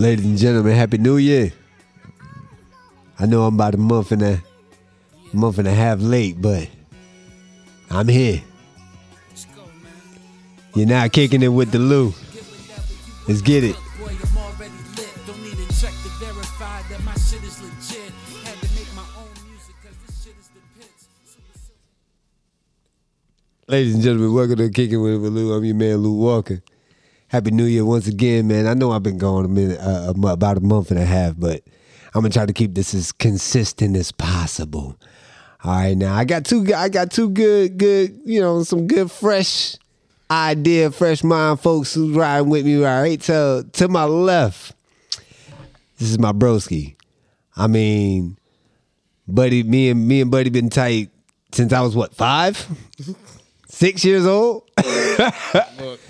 Ladies and gentlemen, Happy New Year. I know I'm about a month and a month and a half late, but I'm here. You're now kicking it with the Lou. Let's get it. Ladies and gentlemen, welcome to Kicking with Lou. I'm your man Lou Walker. Happy New Year once again, man. I know I've been gone a minute, uh, about a month and a half, but I'm gonna try to keep this as consistent as possible. All right, now I got two, I got two good, good, you know, some good fresh idea, fresh mind folks who's riding with me. All right, so to my left, this is my broski. I mean, buddy, me and me and buddy been tight since I was what five, six years old.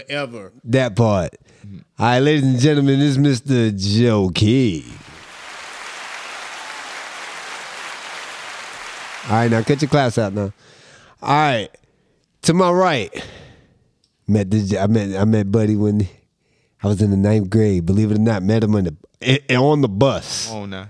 forever. That part. Mm-hmm. All right, ladies and gentlemen, this is Mr. Joe Key. All right, now cut your class out now. All right, to my right, met this. I met I met Buddy when I was in the ninth grade. Believe it or not, met him on the on the bus. Come on now.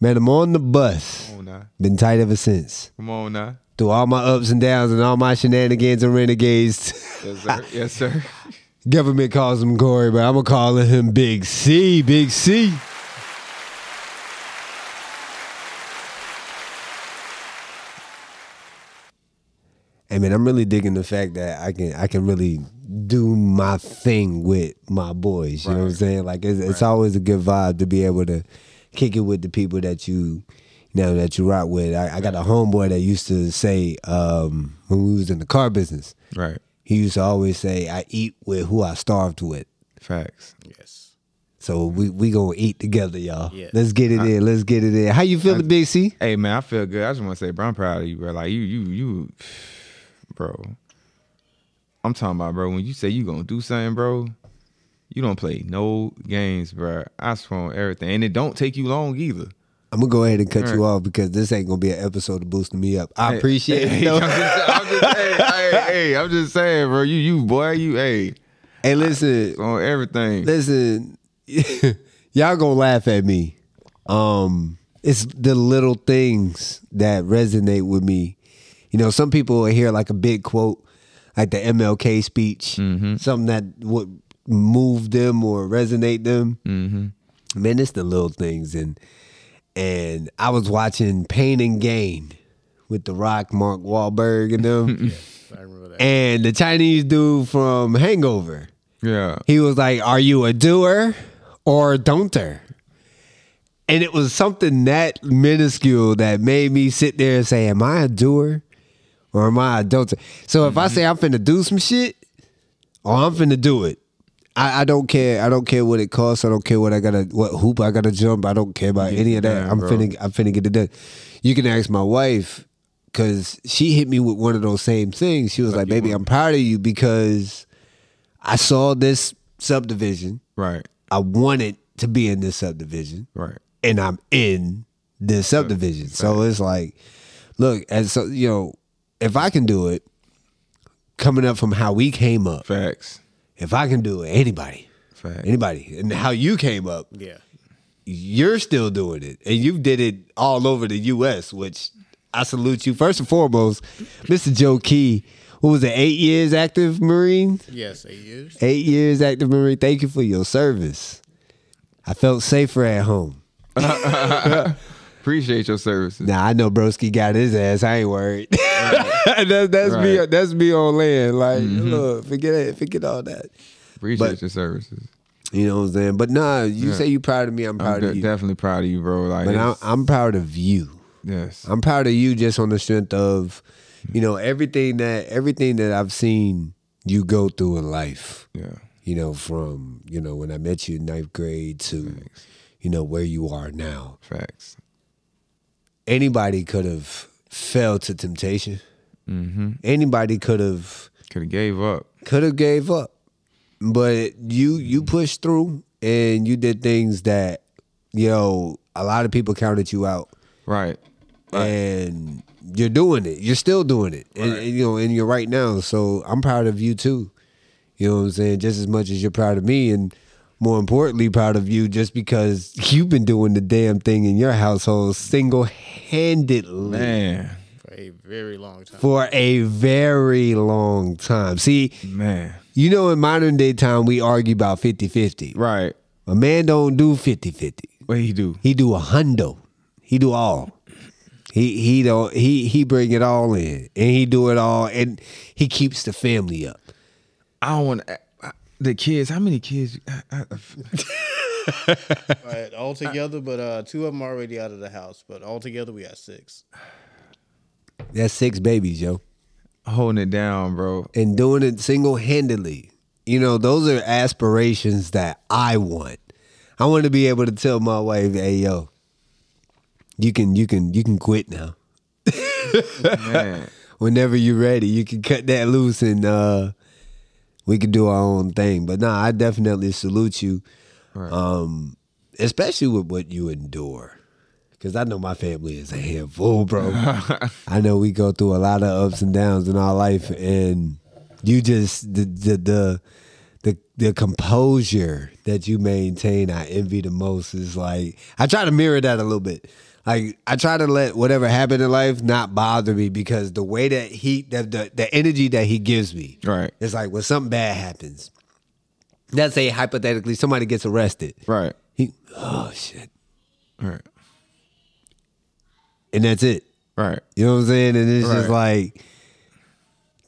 Met him on the bus. Come on now. Been tight ever since. Come on now. Through all my ups and downs and all my shenanigans and renegades. Yes, sir. yes, sir. Government calls him Corey, but I'm gonna call him Big C. Big C. Hey man, I'm really digging the fact that I can I can really do my thing with my boys. You know what I'm saying? Like it's, it's always a good vibe to be able to kick it with the people that you you know that you rock with. I, I got a homeboy that used to say um, when we was in the car business. Right. He used to always say, "I eat with who I starved with." Facts. Yes. So we we gonna eat together, y'all. Yeah. Let's get it in. Let's get it in. How you feeling, Big C? Hey man, I feel good. I just want to say, bro, I'm proud of you, bro. Like you, you, you, bro. I'm talking about, bro. When you say you gonna do something, bro, you don't play no games, bro. I swear on everything, and it don't take you long either. I'm gonna go ahead and cut you off because this ain't gonna be an episode of boosting me up. I Hey, appreciate hey, it. though. I'm just, I'm just, hey, hey, hey, I'm just saying, bro. You, you, boy, you, hey, hey, listen, on everything. listen. y'all gonna laugh at me. Um, it's the little things that resonate with me. You know, some people will hear like a big quote, like the MLK speech, something that would move them or resonate them. Mm-hmm. Man, it's the little things, and and I was watching Pain and Gain with The Rock, Mark Wahlberg, and them, I remember that. and the Chinese dude from Hangover. Yeah, He was like, "Are you a doer or a don'ter?" And it was something that minuscule that made me sit there and say, "Am I a doer or am I a don'ter?" So if I mm-hmm. say I'm finna do some shit, or I'm finna do it, I, I don't care. I don't care what it costs. I don't care what I gotta, what hoop I gotta jump. I don't care about any of that. done, I'm bro. finna, I'm finna get it done. You can ask my wife because she hit me with one of those same things. She was like, you "Baby, want? I'm proud of you because." I saw this subdivision. right, I wanted to be in this subdivision, right. and I'm in this subdivision. So it's like, look, and so you know, if I can do it, coming up from how we came up, Facts, if I can do it, anybody, facts. anybody, and how you came up, Yeah. you're still doing it, and you did it all over the U.S., which I salute you first and foremost, Mr. Joe Key. What was it? Eight years active Marine. Yes. Eight years. Eight years active Marine. Thank you for your service. I felt safer at home. Appreciate your services. Now I know Broski got his ass. I ain't worried. that's that's me. That's me on land. Like, mm-hmm. look, forget it. Forget all that. Appreciate But- your services. You know what I'm saying? But nah, you Yeah. say you proud of me. I'm I'm proud de- of you. definitely proud of you, bro. Like, but I'm, I'm proud of you. yes, I'm proud of you just on the strength of, you know, everything that everything that I've seen you go through in life. yeah, you know, from, you know, when I met you in ninth grade to, you know, where you are now. facts. Anybody could have fell to temptation. Mm-hmm. Anybody could have Could have gave up. could have gave up. But you you pushed through and you did things that, you know, a lot of people counted you out. Right. And you're doing it. You're still doing it. And, and, you know, and you're right now. So I'm proud of you too. You know what I'm saying? Just as much as you're proud of me. And more importantly, proud of you just because you've been doing the damn thing in your household single handedly Man, For a very long time. for a very long time. See, man. you know, in modern day time, we argue about 50 50. Right. A man don't do 50 50. What he do? He do a hundo. He do all. He he don't he he bring it all in and he do it all and he keeps the family up. I don't want the kids. How many kids? I, I, But all together, but uh, two of them are already out of the house. But all together, we got six. That's six babies, yo. holding it down, bro. And doing it single handedly. You know, those are aspirations that I want. I want to be able to tell my wife, "Hey, yo, you can you can you can quit now. Man, Whenever you're ready, you can cut that loose and uh we can do our own thing." But nah, I definitely salute you. Right. um, especially with what you endure. Because I know my family is a handful, bro. I know we go through a lot of ups and downs in our life, and you just the the the the, the composure that you maintain. I envy the most. Is like I try to mirror that a little bit. Like I try to let whatever happened in life not bother me because the way that he the the, the energy that he gives me, Right. It's like when something bad happens. Let's say hypothetically somebody gets arrested. right. He, oh shit, Right. and that's it. Right. You know what I'm saying? And it's just like,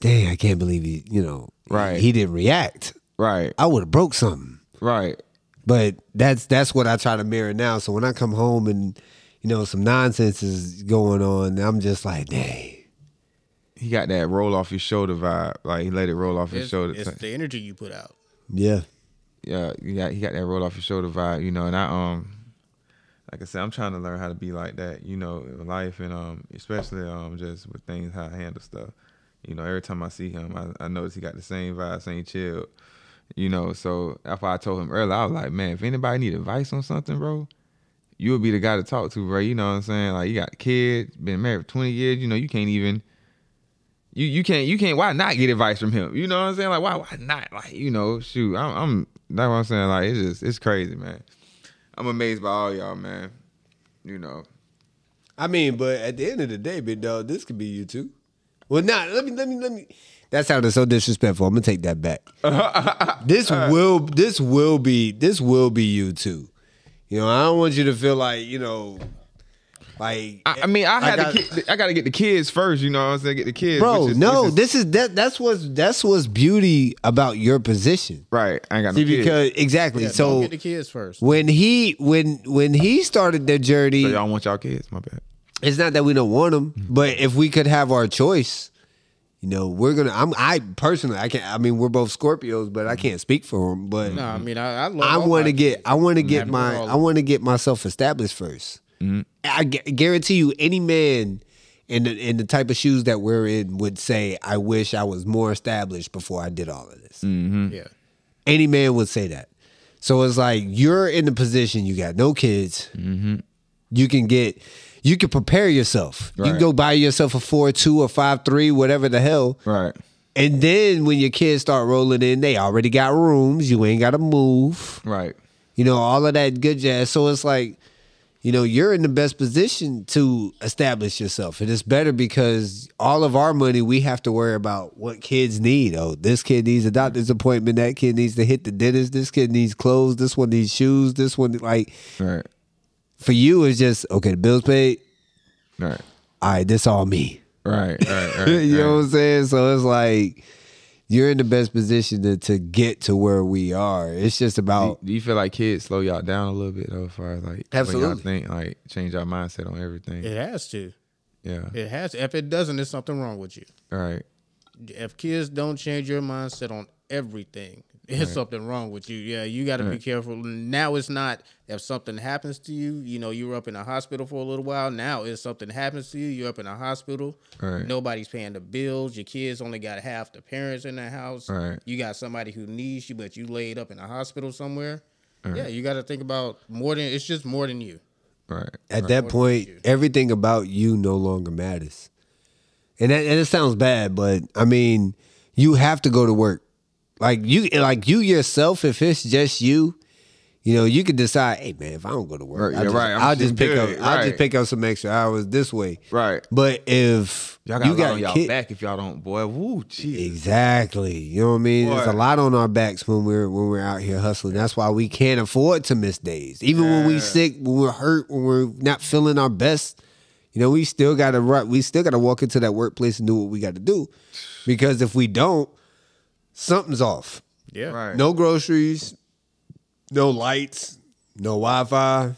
dang, I can't believe he, you know, Right. He didn't react. Right. I would have broke something. Right. But that's that's what I try to mirror now. So when I come home and you know some nonsense is going on, I'm just like, dang. He got that roll off his shoulder vibe. Like he let it roll off his It's, shoulder. it's the energy you put out. Yeah. yeah, he got he got that roll off his shoulder vibe, you know. And I um, like I said, I'm trying to learn how to be like that, you know, in life and um, especially um, just with things how I handle stuff. You know, every time I see him, I, I notice he got the same vibe, same chill. You know, so that's why I told him earlier. I was like, man, if anybody need advice on something, bro, you would be the guy to talk to, bro. You know what I'm saying? Like you got kids, been married for 20 years. You know, you can't even. You, you can't you can't why not get advice from him? You know what I'm saying? Like why why not? Like you know shoot I'm, I'm that's what I'm saying. Like it's just it's crazy, man. I'm amazed by all y'all, man. You know, I mean, but at the end of the day, big dog, this could be you too. Well, not. let me, let me, let me. That sounded so disrespectful. I'm gonna take that back. this will, this will be, this will be you too. You know, I don't want you to feel like you know, like. I, I mean I had like to I, got to get the kids first. You know what I'm saying? Get the kids, bro. which is- no, which is- this is that. That's what's that's what's beauty about your position. right. I ain't got no See, kids. because exactly. Yeah, don't so get the kids first. when he when when he started their journey, so y'all want y'all kids? My bad. it's not that we don't want them, Mm-hmm. but if we could have our choice, you know, we're gonna. I'm. I personally, I can't. I mean, we're both Scorpios, but I can't speak for them. But No, I mean I, I. I want to get. I want to get my. I want to get myself established 1st Mm-hmm. I gu- guarantee you, any man in the in the type of shoes that we're in would say, "I wish I was more established before I did all of this." Mm-hmm. Yeah. Any man would say that. So it's like you're in the position. You got no kids. You can get. You can prepare yourself. You can go buy yourself a four two or five three, whatever the hell. Right. And then when your kids start rolling in, they already got rooms. You ain't got to move. Right. You know, all of that good jazz. So it's like, you know, you're in the best position to establish yourself. And it's better because all of our money, we have to worry about what kids need. Oh, this kid needs a doctor's appointment. That kid needs to hit the dentist. This kid needs clothes. This one needs shoes. This one, like, Right. For you, it's just, okay, the bill's paid. Right. All right, this all me. Right. Right. Right. you know what. I'm saying? So it's like, you're in the best position to, to get to where we are. It's just about do you feel like kids slow y'all down a little bit though, as far as like when Absolutely. y'all think like change our mindset on everything? It has to. Yeah. It has. To. If it doesn't, there's something wrong with you. Right. If kids don't change your mindset on everything, there's something wrong with you. Yeah, you got to be careful. Now it's not if something happens to you. You know, you were up in a hospital for a little while. Now if something happens to you, you're up in a hospital. Right. Nobody's paying the bills. Your kids only got half the parents in the house. Right. You got somebody who needs you, but you laid up in a hospital somewhere. Yeah, you got to think about more than it's just more than you. Right. at that point, everything about you no longer matters. And that, and it sounds bad, but I mean, you have to go to work. Like you, like you yourself. If it's just you, You know, you could decide, hey man, if I don't go to work, Right, I'll yeah, just, right, I'll just pick good, up, I'll just pick up some extra hours this way. Right. But if Y'all got you got on y'all kid- back if y'all don't, boy. Woo, jeez. Exactly. You know what I mean? There's a lot on our backs when we're when we're out here hustling. That's why we can't afford to miss days. Even when we sick, when we're hurt, when we're not feeling our best, you know, we still gotta we still gotta walk into that workplace and do what we gotta do. Because if we don't, something's off. Yeah. Right. No groceries, no lights, no Wi-Fi.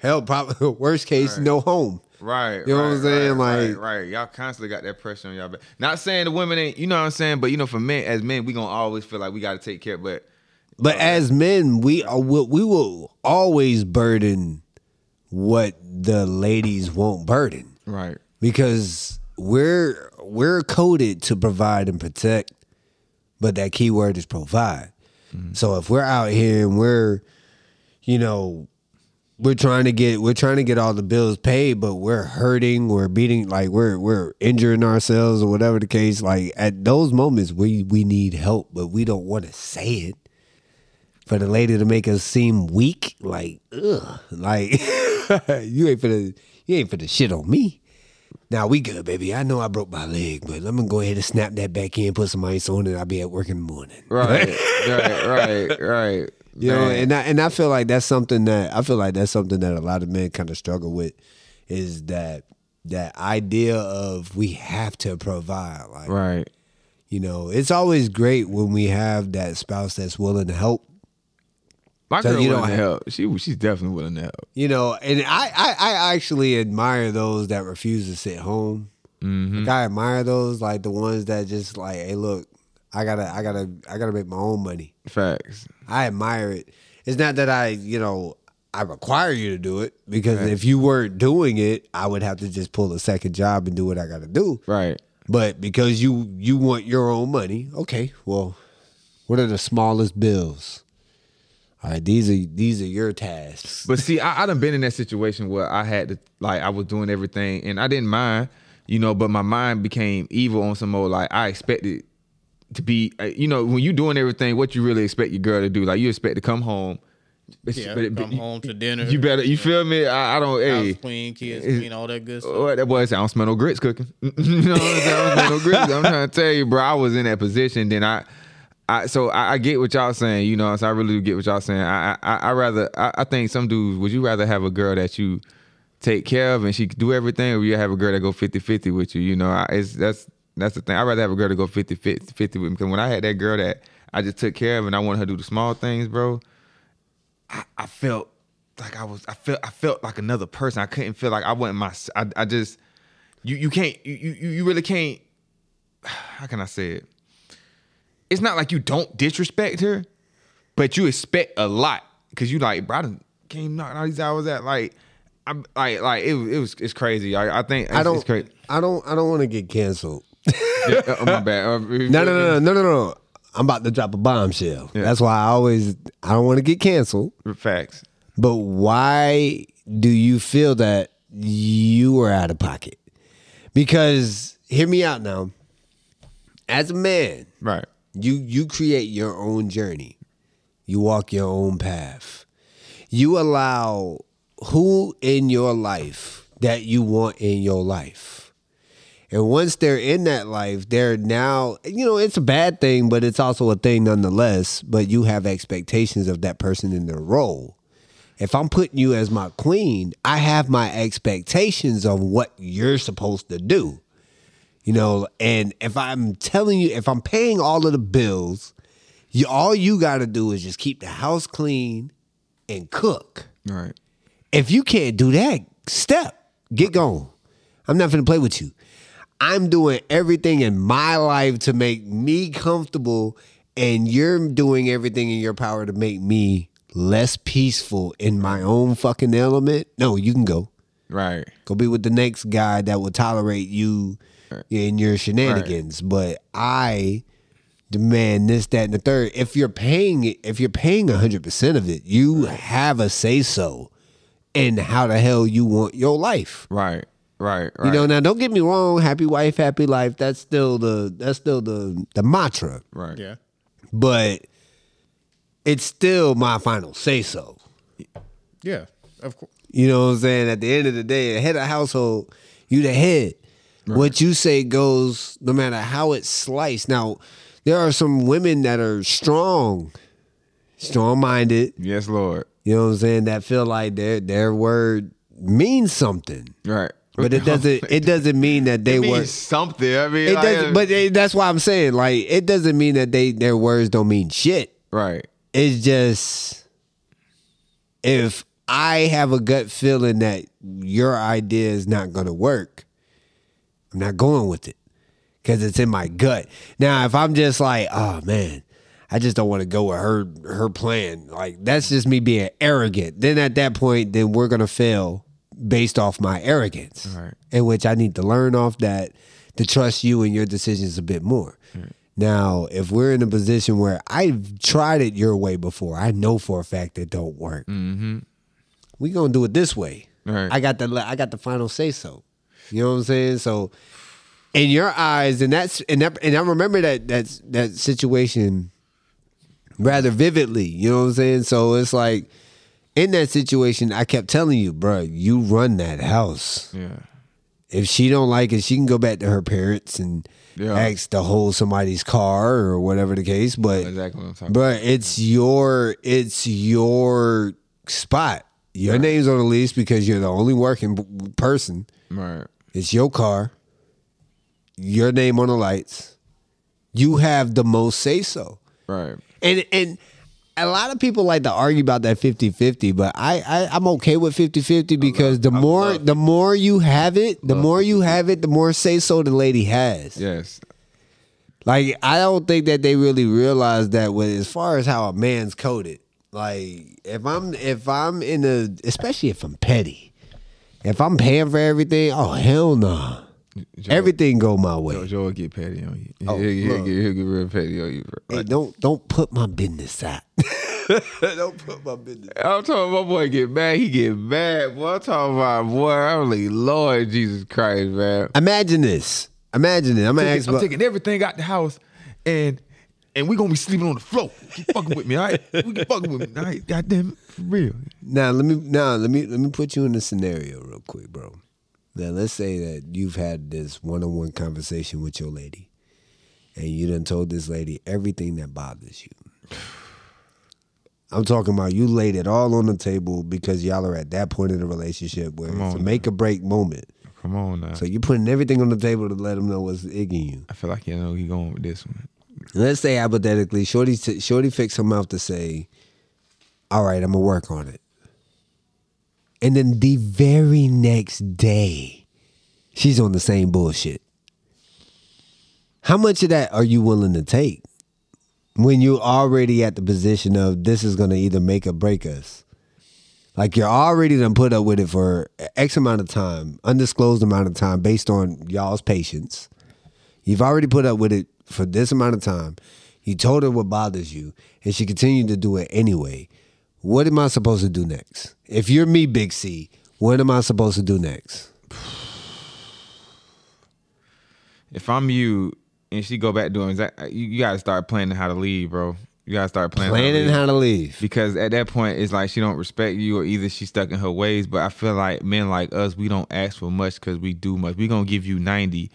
Hell, probably worst case, no home. Right. You know what I'm saying? Right, Like- right, right. Y'all constantly got that pressure on y'all back. Not saying the women ain't, you know what I'm saying, but you know, for men, as men, we gonna always feel like we gotta take care. But But uh, as men, we are, we we will always burden what the ladies won't burden right, because we're we're coded to provide and protect, but that key word is provide. So if we're out here and we're, you know, we're trying to get we're trying to get all the bills paid, but we're hurting, we're beating like we're we're injuring ourselves or whatever the case. Like at those moments, we we need help, but we don't want to say it. For the lady to make us seem weak, like ugh, like you ain't for the you ain't for the shit on me. Now we good, baby. I know I broke my leg, but let me go ahead and snap that back in, put some ice on it. I'll be at work in the morning. right, right, right, right. You know, and I, and I feel like that's something that I feel like that's something that a lot of men kind of struggle with is that that idea of we have to provide. Like, right, you know, it's always great when we have that spouse that's willing to help. My So girl you don't have- help. She, she's definitely willing to help. You know, and I I, I actually admire those that refuse to sit home. Mm-hmm. Like I admire those, like the ones that just like, hey, look, I gotta I gotta I gotta make my own money. Facts. I admire it. It's not that I, you know, I require you to do it because if you weren't doing it, I would have to just pull a second job and do what I got to do. Right. But because you you want your own money, okay. Well, what are the smallest bills? All right, these are these are your tasks. But see, I, I done been in that situation where I had to like I was doing everything and I didn't mind, you know, but my mind became evil on some more. Like I expected to be, uh, you know, when you doing everything, what you really expect your girl to do? Like you expect to come home. Yeah, but- but come you- home to dinner. You better, you feel me? I, I don't. Hey, House clean, kids clean, all that good stuff. what that boy said, I don't smell no grits cooking. you know what I'm saying? I don't smell no grits. I'm trying to tell you, bro. I was in that position. Then I, I so I, I get what y'all saying. You know, so I really do get what y'all saying. I, I, I rather. I, I think some dudes. Would you rather have a girl that you take care of and she do everything, or you have a girl that go 50-50 with you? You know, I, it's that's that's the thing. I'd rather have a girl to go 50-50 with me. Because when I had that girl that I just took care of and I wanted her to do the small things, bro. I, I felt like I was I felt I felt like another person. I couldn't feel like I wasn't my I, I just you you can't you you you really can't how can I say it? It's not like you don't disrespect her, but you expect a lot because you like, bro, I done came knocking all these hours at like I'm like like it, was- it was it's crazy. I, I think it's, I don't. I don't I don't want to get canceled. Yeah, oh, my bad. No, no, no, no, no, no, no. I'm about to drop a bombshell. Yeah. That's why I always I don't want to get canceled. Facts. But why do you feel that you were out of pocket? Because hear me out now. As a man, Right. You you create your own journey. You walk your own path. You allow who in your life that you want in your life. And once they're in that life, they're now, you know, it's a bad thing, but it's also a thing nonetheless. But you have expectations of that person in their role. If I'm putting you as my queen, I have my expectations of what you're supposed to do. You know, and if I'm telling you, if I'm paying all of the bills, you all you got to do is just keep the house clean and cook. Right. If you can't do that, step, get going. I'm not gonna play with you. I'm doing everything in my life to make me comfortable, and you're doing everything in your power to make me less peaceful in my own fucking element. No, you can go. Right. Go be with the next guy that will tolerate you in your shenanigans. But I demand this, that, and the third. If you're paying it, if you're paying hundred percent of it, you have a say so in how the hell you want your life. Right. Right. Right. You know, now don't get me wrong, happy wife, happy life. That's still the that's still the the mantra. Right. Yeah. But it's still my final say so. Yeah, of course. You know what I'm saying? At the end of the day, the head of household, you the head. What you say goes no matter how it's sliced. Now, there are some women that are strong, strong minded, Yes, Lord. you know what I'm saying, that feel like their their word means something. Right. But it doesn't it doesn't mean that they were something. I mean, it like, doesn't but it, that's why I'm saying like it doesn't mean that they their words don't mean shit. right. It's just if I have a gut feeling that your idea is not going to work, I'm not going with it because it's in my gut. Now, if I'm just like, oh man, I just don't want to go with her her plan, like that's just me being arrogant. Then at that point, then we're gonna fail based off my arrogance, Right. in which I need to learn off that to trust you and your decisions a bit more. Now, if we're in a position where I've tried it your way before, I know for a fact it don't work. Mm-hmm. We gonna do it this way. Right. I got the I got the final say so. You know what I'm saying? So, in your eyes, and that's and that, and I remember that that's that situation rather vividly. You know what I'm saying? So it's like in that situation, I kept telling you, bro, you run that house Yeah. if she don't like it, she can go back to her parents and Yeah. ask to hold somebody's car or whatever the case. But Exactly what I'm talking but it's your it's your spot. Your name's on the lease because you're the only working person. Right. It's your car. Your name on the lights. You have the most say so. Right. And and a lot of people like to argue about that 50-50, but I, I I'm okay with 50-50 because the more the more you have it, the more you have it, the more say so the lady has. Yes. Like I don't think that they really realize that with as far as how a man's coded. Like if I'm if I'm in a especially if I'm petty, if I'm paying for everything, oh hell no. Joe- Everything go my way. Joe, Joe will get petty on you. Oh, he'll, he'll get, he'll get real petty on you, bro. Hey, don't don't put my business out. don't put my business. Out. I'm talking about my boy get mad. He get mad. Boy, I'm talking about boy. I'm like Lord Jesus Christ, man. Imagine this. Imagine it. I'm gonna ask I'm about, taking everything out the house, and and we gonna be sleeping on the floor. Keep fucking with me, all right? We keep fucking with me, all right? Goddamn, for real. now. Let me now let me let me put you in a scenario real quick, bro. Now let's say that you've had this one-on-one conversation with your lady, and you done told this lady everything that bothers you. I'm talking about you laid it all on the table because y'all are at that point in the relationship where Come it's a make or break moment. Come on now. So you're putting everything on the table to let them know what's igging you. I feel like you know he going with this one. Let's say hypothetically, Shorty t- Shorty fixed her mouth to say, "All right, I'm gonna work on it," and then the very next day, she's on the same bullshit. How much of that are you willing to take when you're already at the position of this is gonna either make or break us? Like you're already done put up with it for X amount of time, undisclosed amount of time, based on y'all's patience. You've already put up with it for this amount of time. You told her what bothers you, and she continued to do it anyway. What am I supposed to do next? If you're me, Big C, what am I supposed to do next? If I'm you and she go back doing that, you, you got to start planning how to leave, bro. You got to start planning. Planning leave. how to leave. because at that point it's like she don't respect you or either she's stuck in her ways but i feel like men like us we don't ask for much because we do much we gonna give you 90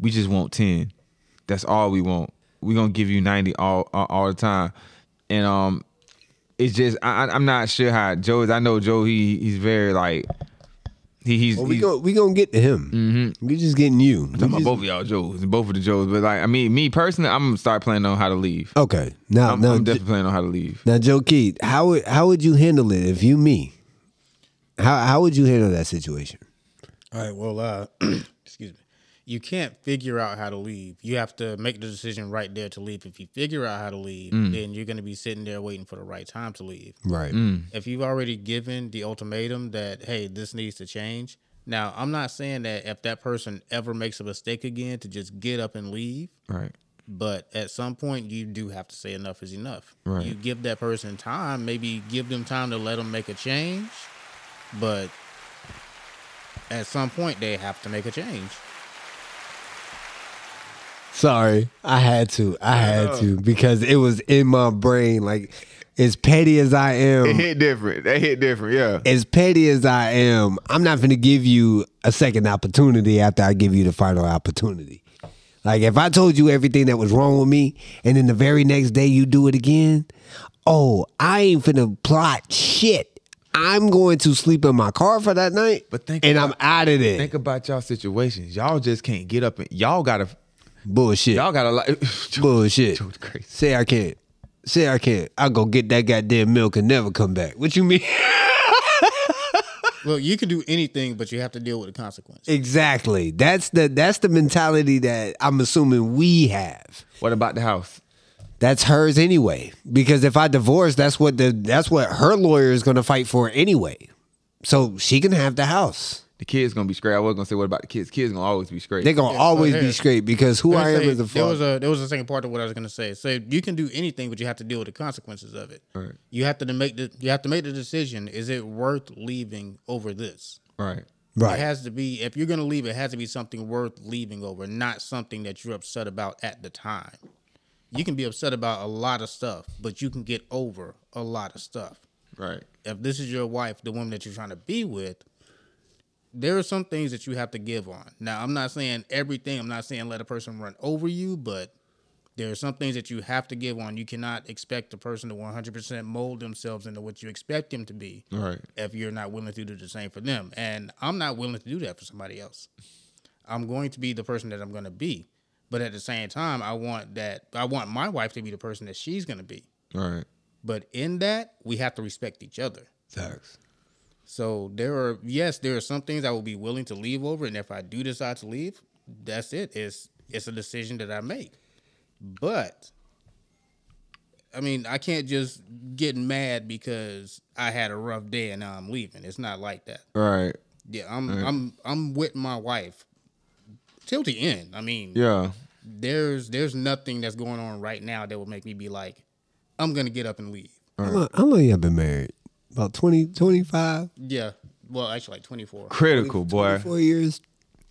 we just want 10 that's all we want We're gonna give you 90 all all, all the time and um it's just I, I- i'm not sure how joe is i know joe he he's very like he, he's, Well, we he's go we gonna get to him. Mm-hmm. We just getting you. We talking about both of y'all joes both of the joes but like i mean me personally i'm gonna start planning on how to leave Okay. Now, I'm, now, I'm J- definitely planning on how to leave now, Joe Keith, how would how would you handle it if you me? How how would you handle that situation? All right. Well, uh, excuse me. You can't figure out how to leave. You have to make the decision right there to leave. If you figure out how to leave, mm. then you're going to be sitting there waiting for the right time to leave. Right. Mm. If you've already given the ultimatum that hey, this needs to change. Now, I'm not saying that if that person ever makes a mistake again to just get up and leave, right but at some point you do have to say enough is enough. Right. You give that person time, maybe give them time to let them make a change, but at some point they have to make a change. Sorry, I had to. I had to because it was in my brain. Like as petty as I It am, hit different. They hit different. Yeah. as petty as I am, I'm not going to give you a second opportunity after I give you the final opportunity. Like if I told you everything that was wrong with me, and then the very next day you do it again, oh, I ain't finna plot shit. I'm going to sleep in my car for that night, But think and about- I'm out of there. Think about y'all situations. Y'all just can't get up and y'all gotta Bullshit. y'all gotta like Bullshit. Say I can't. Say I can't. I'll go get that goddamn milk and never come back. What you mean? Look, you can do anything, but you have to deal with the consequence. exactly. That's the that's the mentality that I'm assuming we have. What about the house? That's hers anyway. Because if I divorce, that's what the that's what her lawyer is gonna fight for anyway. So she can have the house. The kids gonna be straight. I was gonna say what about the kids? Kids gonna always be straight. They're gonna Yeah, always but be here- straight because who Let me I am say, as a there was father. a there was a second part of what I was gonna say. So you can do anything, but you have to deal with the consequences of it. Right. You have to make the you have to make the decision. Is it worth leaving over this? right. Right. It has to be if you're gonna leave, it has to be something worth leaving over, not something that you're upset about at the time. You can be upset about a lot of stuff, but you can get over a lot of stuff. Right. If this is your wife, the woman that you're trying to be with, there are some things that you have to give on. Now, I'm not saying everything. I'm not saying let a person run over you, but there are some things that you have to give on. You cannot expect a person to 100% mold themselves into what you expect them to be Right. if you're not willing to do the same for them. And I'm not willing to do that for somebody else. I'm going to be the person that I'm going to be. But at the same time, I want that I want my wife to be the person that she's going to be. Right. But in that, we have to respect each other. Facts. So there are yes, there are some things I will be willing to leave over, and if I do decide to leave, that's it. It's it's a decision that I make. But I mean, I can't just get mad because I had a rough day and now I'm leaving. It's not like that. Right. Yeah, I'm I'm I'm with my wife till the end. I mean, Yeah. there's there's nothing that's going on right now that would make me be like, I'm gonna get up and leave. How long, how long you been married? About 20, 25? Yeah. Well, actually, like 24. Critical, boy. Four years.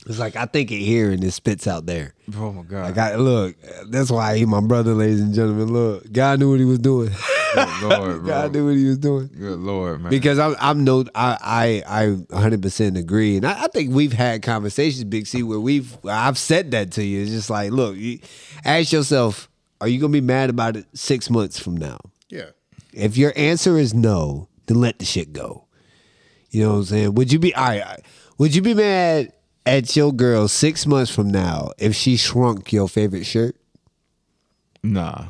It's like I think it here and it spits out there. Oh my god. Like I look, that's why he my brother, ladies and gentlemen. Look, God knew what he was doing. Good lord, bro. God knew what he was doing. Good lord, man. Because I'm I'm no I I I 100 percent agree, and I, I think we've had conversations, Big C, where we've I've said that to you. It's just like, look, you, ask yourself, are you gonna be mad about it six months from now? Yeah. If your answer is no, then let the shit go. You know what I'm saying? Would you be all right? right. Would you be mad at your girl six months from now if she shrunk your favorite shirt? nah.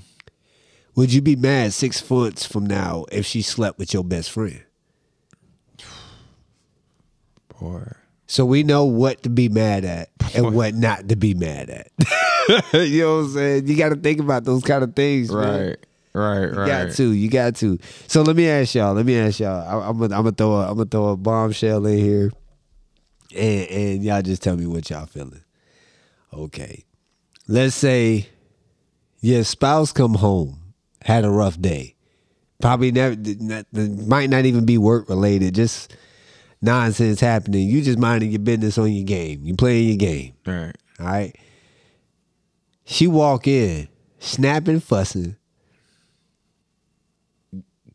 Would you be mad six months from now if she slept with your best friend? Boy. So we know what to be mad at and what not to be mad at. you know what I'm saying? You got to think about those kind of things, man. Right. Right. You got to. You got to. So let me ask y'all. Let me ask y'all. I, I'm gonna I'm gonna throw a, I'm gonna throw a bombshell in here, and and y'all just tell me what y'all feeling. Okay, let's say your spouse come home, had a rough day, probably never not, might not even be work related, just nonsense happening. You just minding your business on your game. You playing your game. Right. All right. She walk in, snapping, fussing,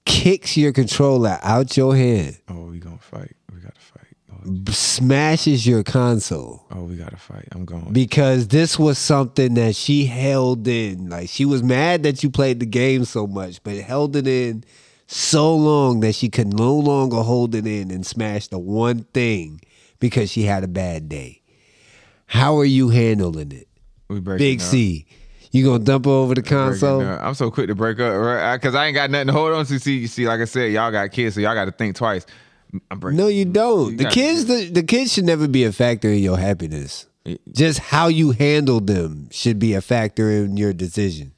kicks your controller out your hand, Oh, we gonna fight. We gotta fight. Oh, Lord. smashes your console Oh, we gotta fight. I'm going. because this was something that she held in. Like she was mad that you played the game so much, but held it in so long that she could no longer hold it in and smash the one thing because she had a bad day. How are you handling it? we break Big C. You gonna dump over the console? I'm so quick to break up, right? Because I ain't got nothing to hold on to. See, you see, like I said, y'all got kids, so y'all got to think twice. I'm breaking. No, you don't. the kids, the, the kids should never be a factor in your happiness. Just how you handle them should be a factor in your decision.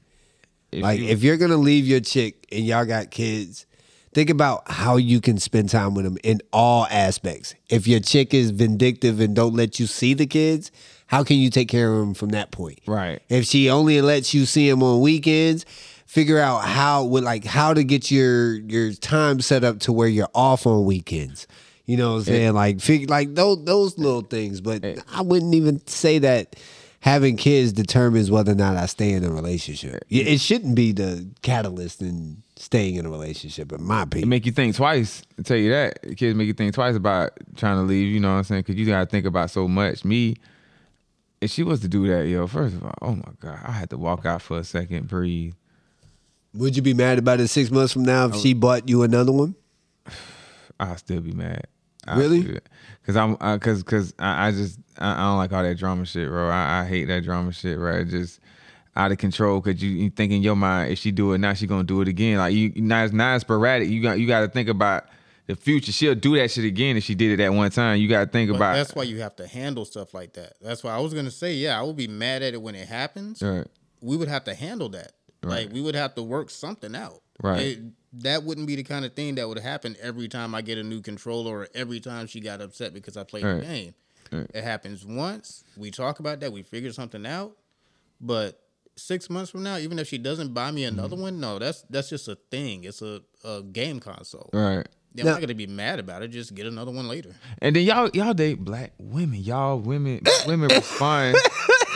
If Like you- if you're gonna leave your chick and y'all got kids, think about how you can spend time with them in all aspects. If your chick is vindictive and don't let you see the kids, how can you take care of them from that point? Right. If she only lets you see them on weekends, figure out how with like how to get your your time set up to where you're off on weekends. You know what I'm saying? like fig like those those little things. But I wouldn't even say that having kids determines whether or not I stay in a relationship. It it shouldn't be the catalyst in staying in a relationship, in my It opinion. make you think twice. I tell you that. Kids make you think twice about trying to leave, you know what I'm saying? Because you got to think about so much. Me, if she was to do that, yo, first of all, oh my God, I had to walk out for a second, breathe. Would you be mad about it six months from now if she bought you another one? I'll still be mad. I'll Really? Cause I'm, uh, cause, cause I, I just, I, I don't like all that drama shit, bro. I, I hate that drama shit, right? It just out of control. Cause you, you think in your mind, if she do it now, she gonna do it again. Like you, not, not sporadic. You got, you got to think about the future. She'll do that shit again if she did it at one time. You got to think But about. that's why you have to handle stuff like that. That's why I was gonna say, yeah, I would be mad at it when it happens. Right. We would have to handle that. Like we would have to work something out. Right. It- that wouldn't be the kind of thing that would happen every time I get a new controller or every time she got upset because I played Right. the game. Right. It happens once. We talk about that. We figure something out. But six months from now, even if she doesn't buy me another mm. one, no, that's that's just a thing. It's a, a game console. Right. Yeah, I'm Now- not gonna be mad about it. Just get another one later. And then y'all y'all date black women. Y'all women women respond.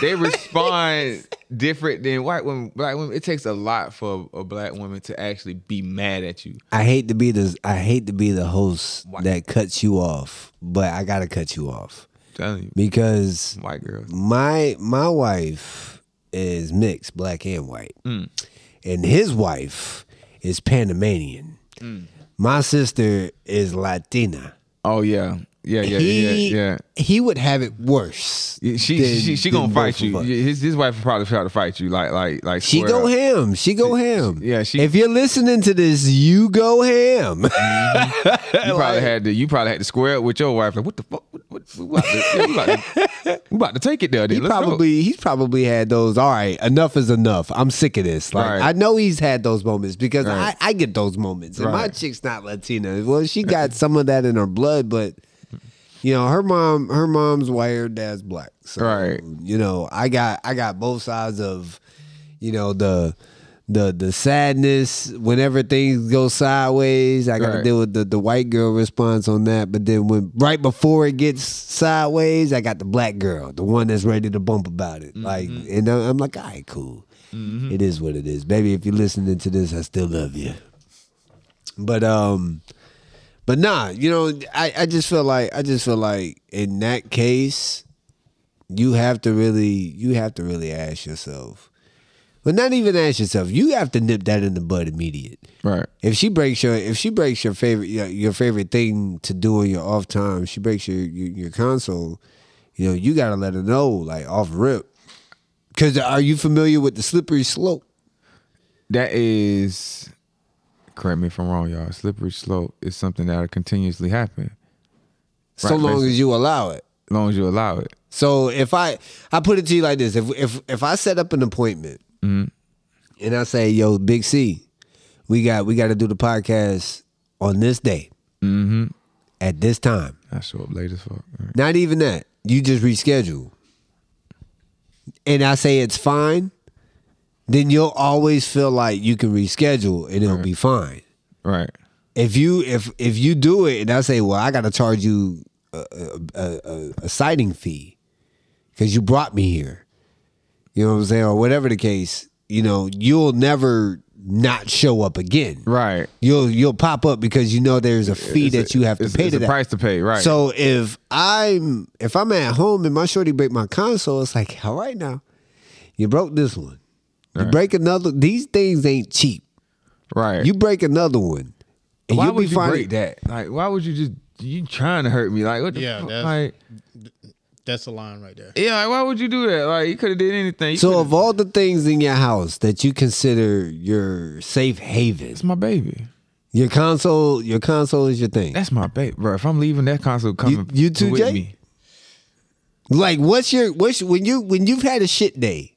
they respond different than white women. Black women. It takes a lot for a black woman to actually be mad at you. I hate to be the I hate to be the host that cuts you off, but I gotta cut you off telling you, because white girls. my my wife is mixed, black and white, Mm. and his wife is Panamanian. Mm. My sister is Latina. Oh yeah, yeah, yeah, he, yeah, yeah. He would have it worse. Yeah, She than- she she gonna fight you. His his wife will probably try to fight you. Like like like. She go up. ham. She go ham. yeah, she- If you're listening to this, you go ham. Mm-hmm. You probably had to. You probably had to square up with your wife. Like what the fuck? What, what, we, about to, yeah, we, about to, we about to take it there. Then. he Let's go. probably he's probably had those. All right, enough is enough. I'm sick of this. Like Right. I know he's had those moments because Right. I, I get those moments. And my chick's not Latina. Well, she got some of that in her blood, but you know her mom her mom's white, her dad's black. So Right. you know I got I got both sides of you know the. The the sadness whenever things go sideways, I got to Right. deal with the, the white girl response on that. But then when right before it gets sideways, I got the black girl, the one that's ready to bump about it. Like, mm-hmm. and I- I'm like, all right, cool. Mm-hmm. It is what it is, baby. If you're listening to this, I still love you. But um, but nah, you know, I I just feel like I just feel like in that case, you have to really you have to really ask yourself. But not even ask yourself. You have to nip that in the bud immediate. Right. If she breaks your if she breaks your favorite your, your favorite thing to do in your off time, she breaks your your, your console. You know, you gotta let her know like off rip. Cause are you familiar with the slippery slope? That is, correct me if I'm wrong, y'all. Slippery slope is something that'll continuously happen So Right, long basically. as you allow it. as long as you allow it. So if I I put it to you like this, if if if I set up an appointment and I say, "Yo, Big C, we got we got to do the podcast on this day Mm-hmm. at this time." I show up late as fuck. Right. Not even that. You just reschedule. And I say it's fine, then you'll always feel like you can reschedule and it'll be fine. Right. If you if if you do it and I say, well, I got to charge you a, a, a, a sighting fee because you brought me here, you know what I'm saying, or whatever the case, you know, you'll never not show up again. Right. You'll you'll pop up because you know there's a fee It's that you have to pay it's to a that. price to pay, right. So if I'm if I'm at home and my shorty break my console, it's like, all right now, you broke this one. You Right. break another. These things ain't cheap. Right. You break another one, and why you'll would be you break that? Like, why would you just you trying to hurt me? Like, what the Yeah, fuck? that's- Like, That's a line right there. yeah, like, why would you do that? Like, you could have did anything. You So coulda- of all the things in your house that you consider your safe haven, it's my baby. your console, your console is your thing. That's my baby, bro. If I'm leaving that console coming, you too, with Jay? me. Like, what's your what's when you when you've had a shit day?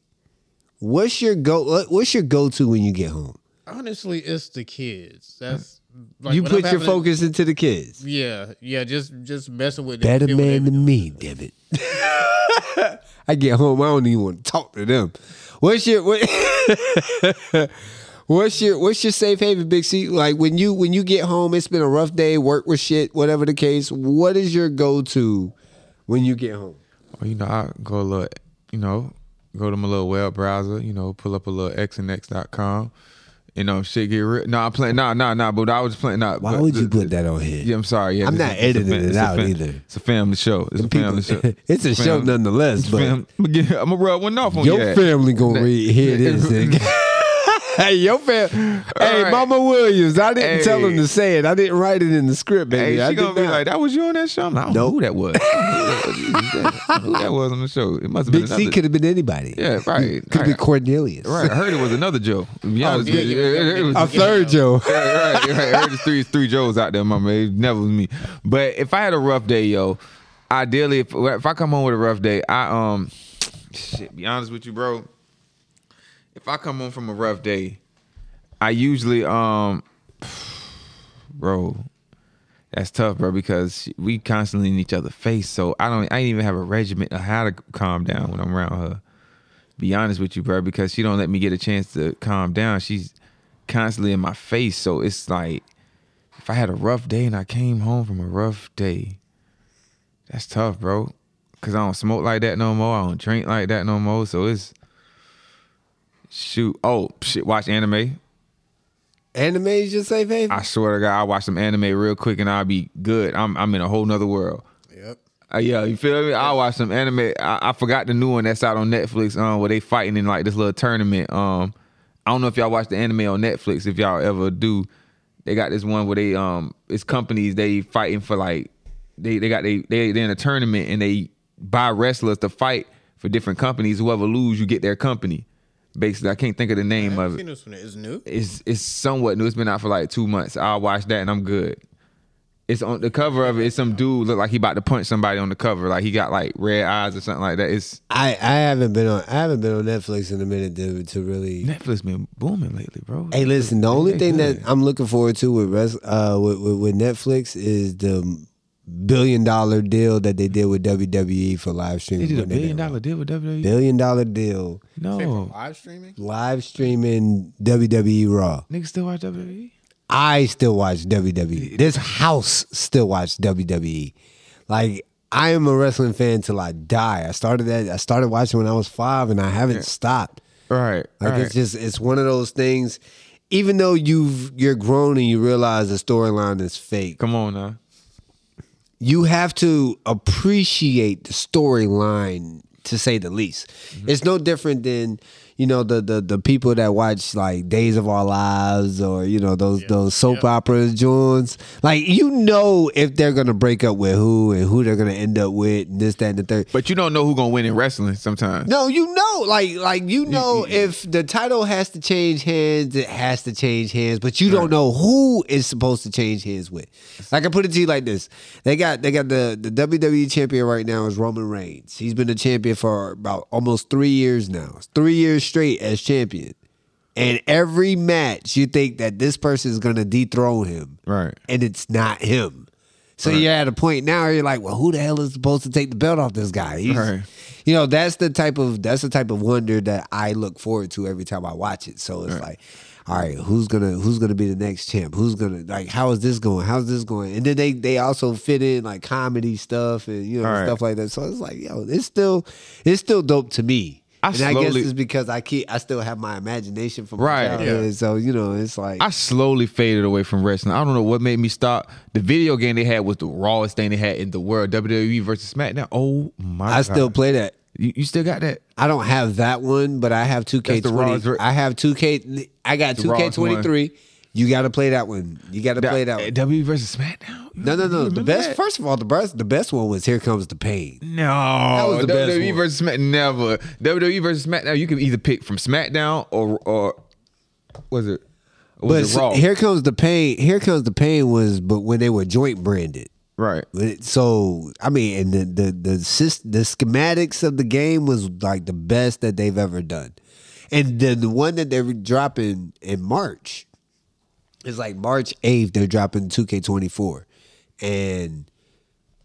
What's your go? What's your go to when you get home? Honestly, it's the kids. That's like, you put I'm your having a- focus into the kids. yeah, yeah. Just just messing with them, Better seeing man than me, damn it. I get home, I don't even want to talk to them. What's your what, What's your what's your safe haven, Big C? Like when you when you get home, it's been a rough day, work with shit, whatever the case. What is your go to when you get home? Or, you know, I go a little, you know, go to my little web browser, you know, pull up a little xnx.com. You know, shit get real. No, I'm playing. Nah, nah, nah. But I was playing. Nah, Why would you the- put that on here? Yeah, I'm sorry. Yeah, I'm not it's editing fam- it it's a out fam- either. It's a family show. It's a People- family show. it's a show nonetheless, but fam- I'm gonna rub one off on your your family gonna read hear this. hey, your fam. Hey, right. Mama Williams. I didn't tell him to say it. I didn't write it in the script, baby. Hey, I she did gonna be not. like, "That was you on that show." I don't know who that was. who that was on the show? It must have been Big C could have been anybody. Yeah, right. Could be. Cornelius. Right, I heard it was another Joe. Honest yeah, with you, yeah, It- it- it was- A third Joe. right, right, right. I heard it's three, three Joes out there, mama. It never was me. But if I had a rough day, yo, ideally, if, if I come home with a rough day, I um, shit. Be honest with you, bro. If I come home from a rough day, I usually um, bro, that's tough, bro, because we constantly in each other's face. So I don't, I ain't even have a regiment of how to calm down when I'm around her. Be honest with you, bro, because she don't let me get a chance to calm down. She's constantly in my face, so it's like if I had a rough day and I came home from a rough day, that's tough, bro. Cause I don't smoke like that no more. I don't drink like that no more. So it's shoot. Oh shit! Watch anime. Anime is your safe haven? I swear to God, I watch some anime real quick and I'll be good. I'm I'm in a whole nother world. Yep. Uh, yeah, you feel me? I watch some anime. I, I forgot the new one that's out on Netflix. Um, where they fighting in like this little tournament. Um, I don't know if y'all watch the anime on Netflix. If y'all ever do, they got this one where they um, it's companies they fighting for like they they got they they they in a tournament and they buy wrestlers to fight for different companies. Whoever lose, you get their company. Basically, I can't think of the name I of haven't it this one. It's new. it's it's somewhat new. It's been out for like two months. I'll watch that and I'm good. It's on the cover of it. It's some dude look like he about to punch somebody on the cover. Like he got like red eyes or something like that. It's I, I haven't been on I haven't been on Netflix in a minute to to really. Netflix been booming lately, bro. Hey, listen. The only thing good. that I'm looking forward to with res, uh with, with, with Netflix is the billion dollar deal that they did with WWE for live streaming. they streaming. did a billion dollar deal with WWE. billion dollar deal No, live streaming. live streaming WWE Raw. niggas still watch? WWE. I still watch WWE. This house still watch WWE. Like I am a wrestling fan till I die. I started that. I started watching when I was five, and I haven't stopped. Right, Like right. it's just it's one of those things. Even though you've you're grown and you realize the storyline is fake, Come on now. You have to appreciate the storyline to say the least. Mm-hmm. It's no different than you know the, the the people that watch like Days of Our Lives or you know those those soap opera joints. Like you know if they're gonna break up with who and who they're gonna end up with and this that and the third. But you don't know who gonna win in wrestling sometimes. No, you know, like like you know, if the title has to change hands, it has to change hands, but you don't know who is supposed to change hands with. Like I put it to you like this: they got they got the the WWE champion right now is Roman Reigns. He's been the champion for about almost three years now, three years straight as champion. And every match, you think that this person is going to dethrone him, Right. and it's not him. So you're at a point now where you're like, well, who the hell is supposed to take the belt off this guy? He's, Right. You know, that's the type of that's the type of wonder that I look forward to every time I watch it. So it's like, all right, who's gonna who's gonna be the next champ? Who's gonna like how is this going? How's this going? And then they they also fit in like comedy stuff and you know All right. stuff like that. So it's like, yo, it's still it's still dope to me. I and I guess it's because I keep I still have my imagination from my Right. childhood. So you know, it's like I slowly faded away from wrestling. I don't know what made me stop. The video game they had was the rawest thing they had in the world. WWE versus SmackDown. Oh my! I still play that. You, you still got that? I don't have that one, but I have two K That's the Raw's twenty. I have two K. I got two K twenty three. You got to play that one. You got to play that one. WWE versus SmackDown. No, no, no. The best. First of all, the best. The best one was "Here Comes the Pain." No, that was the best WWE one. versus Smack never. WWE versus SmackDown. You can either pick from SmackDown or or was it? or But it Raw? "Here Comes the Pain." "Here Comes the Pain" was, but when they were joint branded. right. So I mean, and the the the sys- the schematics of the game was like the best that they've ever done, and the the one that they're dropping in March is like March eighth. They're dropping two K twenty four, and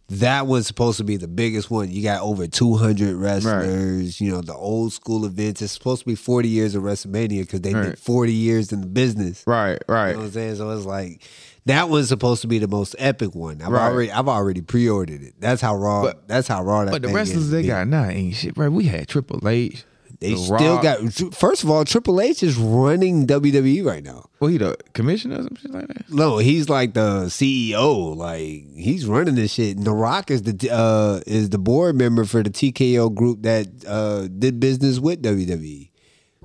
that was supposed to be the biggest one. You got over two hundred wrestlers. You know the old school events. It's supposed to be forty years of WrestleMania because they did forty years in the business. Right. Right. You know what I'm saying? So it's like that was supposed to be the most epic one. I've Right. already I've already pre-ordered it. That's how raw. But- that's how raw that. But the wrestlers they got now ain't shit, bro. We had Triple H. They The still Rock. got. First of all, Triple H is running WWE right now. Well, he the commissioner or some shit like that. No, he's like the CEO. Like he's running this shit. And the Rock is the uh is the board member for the TKO group that uh did business with WWE.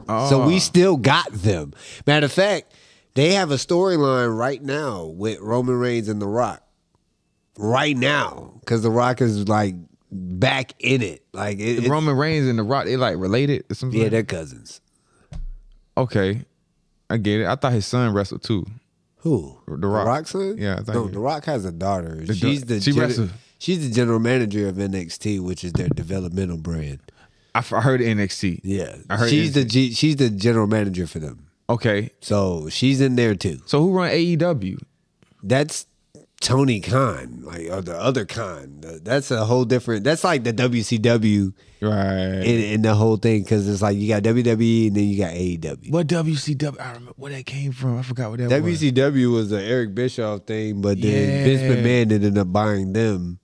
Oh. So we still got them. Matter of fact, they have a storyline right now with Roman Reigns and The Rock. Right now, because The Rock is like back in it. Like it, Roman Reigns and The Rock, they like related or something. yeah, they're cousins. Okay, I get it. I thought his son wrestled too. Who? The Rock. son? Yeah, I thought no, he- The Rock has a daughter. The she's the she gen- wrestled. she's the general manager of NXT, which is their developmental brand. I, f- I heard NXT. Yeah, I heard she's the G, she's the general manager for them. Okay, So she's in there too. so who run AEW? That's Tony Khan, like or the other Khan. That's a whole different. That's like the WCW Right. in, in the whole thing because it's like you got WWE and then you got AEW. what WCW? I don't remember where that came from. I forgot what that was. WCW was the Eric Bischoff thing, but then Yeah. Vince McMahon ended up buying them,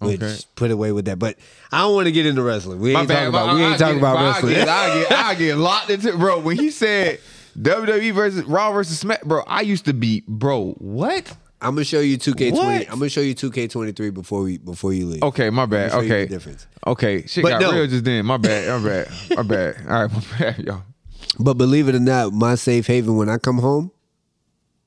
which Okay. put away with that. But I don't want to get into wrestling. We ain't talking about. we I ain't talking about bro, wrestling. I get, I get, I get locked into bro. When he said WWE versus Raw versus Smack, bro, I used to be bro. What? I'm gonna show you 2K20. What? I'm gonna show you 2K23 before we before you leave. Okay, my bad. Let me show you Okay, difference. Okay, shit But got no. real just then. My bad. My bad. My bad. All right, my bad, y'all. But believe it or not, my safe haven when I come home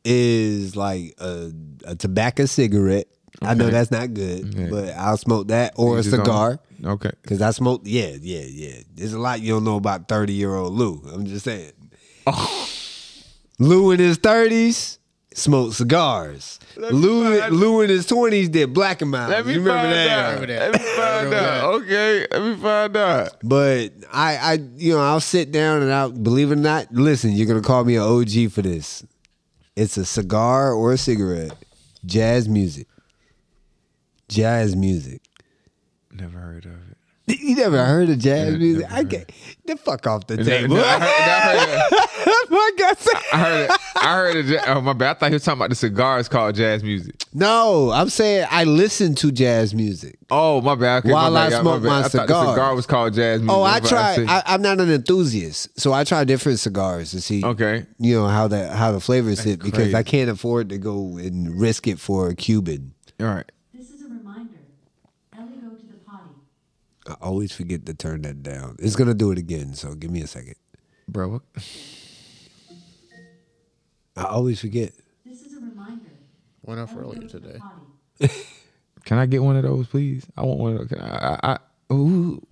is like a, a tobacco cigarette. I know that's not good, Yeah. but I'll smoke that or You a cigar. Okay. Cause I smoke, yeah, yeah, yeah. There's a lot you don't know about thirty year old Lou. I'm just saying. Lou in his thirties smoked cigars. Lou, find- Lou in his twenties did black and mild. Let me you remember find that? out. Let me find out. Okay, let me find out. But I, I, you know, I'll sit down and I'll believe it or not. Listen, you're gonna call me an OG for this. It's a cigar or a cigarette. Jazz music. Jazz music. Never heard of it. You never heard of jazz Yeah, music? I get the fuck off the No, table. no, I heard, I heard, My God. I heard, it. I heard it. Oh my bad. I thought he was talking about the cigars called jazz music. No, I'm saying I listen to jazz music. Oh my bad. Okay, While my bad, I smoke my I thought the cigar. cigar was called jazz oh, music. Oh, I That's try. I, I'm not an enthusiast, so I try different cigars to see. Okay. You know how that how the flavors sit because crazy. I can't afford to go and risk it for a Cuban. All right. This is a reminder. Ellie, go to the potty. I always forget to turn that down. It's gonna do it again, so give me a second. Bro, what? I always forget. This is a reminder. Went off earlier go to the today. Can I get one of those, please? I want one of those. Can I, I, I, ooh,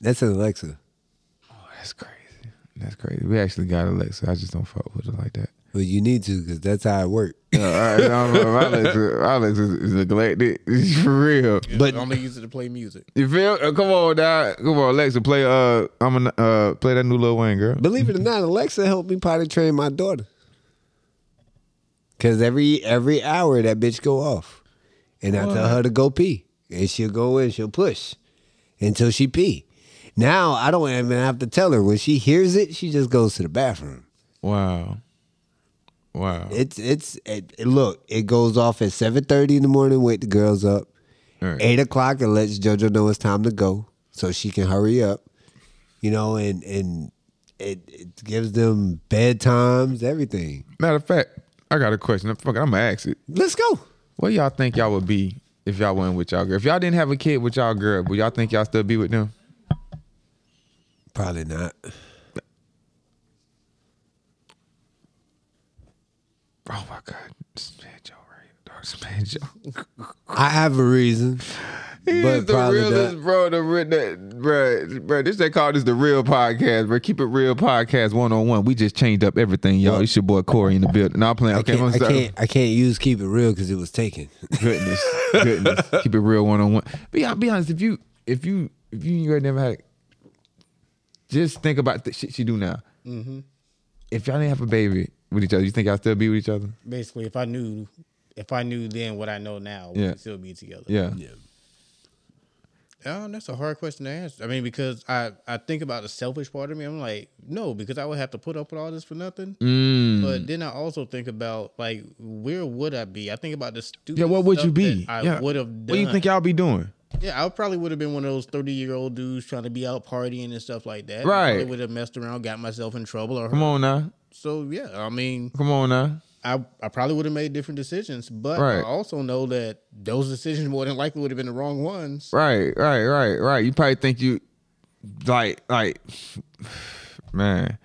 That's an Alexa. oh, that's crazy. That's crazy. We actually got Alexa. I just don't fuck with it like that. But you need to because that's how it works. Uh, all right, no, no, my Alexa, my Alexa is neglected. For real. But But- only use it to play music. You feel? Uh, come on, dog. Come on, Alexa. Play. Uh, I'm gonna uh play that new Lil Wayne girl. Believe it or not, Alexa helped me potty train my daughter. Cause every every hour that bitch go off, and I tell her to go pee, and she'll go in, she'll push until she pee. Now I don't even have to tell her when she hears it, she just goes to the bathroom. Wow. Wow. It's it's it, it- look, it goes off at seven thirty in the morning. Wake the girls up. Right. Eight o'clock, it lets JoJo know it's time to go, so she can hurry up. You know, and and it, it gives them bedtimes, everything. Matter of fact, I got a question. Fuck I'm gonna ask it. Let's go. What y'all think y'all would be if y'all went with y'all girl? If y'all didn't have a kid with y'all girl, would y'all think y'all still be with them? Probably not. Oh my god, this man Joe, right? This man Joe. I have a reason, He's but the probably realest, not. bro. The that, bro, bro. This they call this the real podcast, bro. Keep it real podcast one on one. We just changed up everything, y'all. It's your boy Corey in the building. Now I'm playing. I Okay, can't, I'm I can't. I can't use keep it real because it was taken. goodness, goodness. Keep it real one on one. Be be honest. If you if you if you ain't never had, just think about the shit you do now. Mm-hmm. If y'all didn't have a baby with each other, you think y'all still be with each other? Basically, if I knew, if I knew then what I know now, Yeah. we'd still be together. Yeah. Yeah. Um, that's a hard question to answer. I mean, because I I think about the selfish part of me. I'm like, no, because I would have to put up with all this for nothing. Mm. But then I also think about like, where would I be? I think about the stupid. Yeah. What would you be? that I yeah. would have. What do you think y'all be doing? Yeah, I probably would have been one of those thirty year old dudes trying to be out partying and stuff like that. Right. would have messed around, got myself in trouble. Or Come on now. So yeah, I mean, Come on now. I I probably would have made different decisions, but Right. I also know that those decisions more than likely would have been the wrong ones. Right, right, right, right. You probably think you like like man.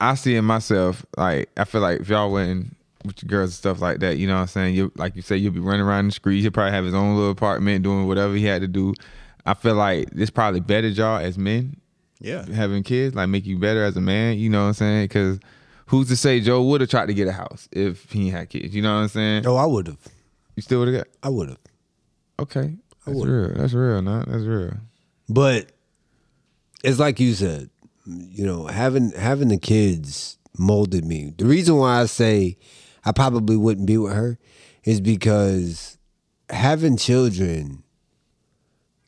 I see in myself, like I feel like if y'all went with your girls and stuff like that, you know what I'm saying? You like you say you'll be running around the street, he'll probably have his own little apartment doing whatever he had to do. I feel like this probably bettered y'all as men Yeah, having kids, like make you better as a man, you know what I'm saying? Cause who's to say Joe would have tried to get a house if he had kids, you know what I'm saying? Oh, I would have. You still would have got I would have. Okay. That's real. That's real, nah. That's real. But it's like you said, you know, having having the kids molded me. The reason why I say I probably wouldn't be with her is because having children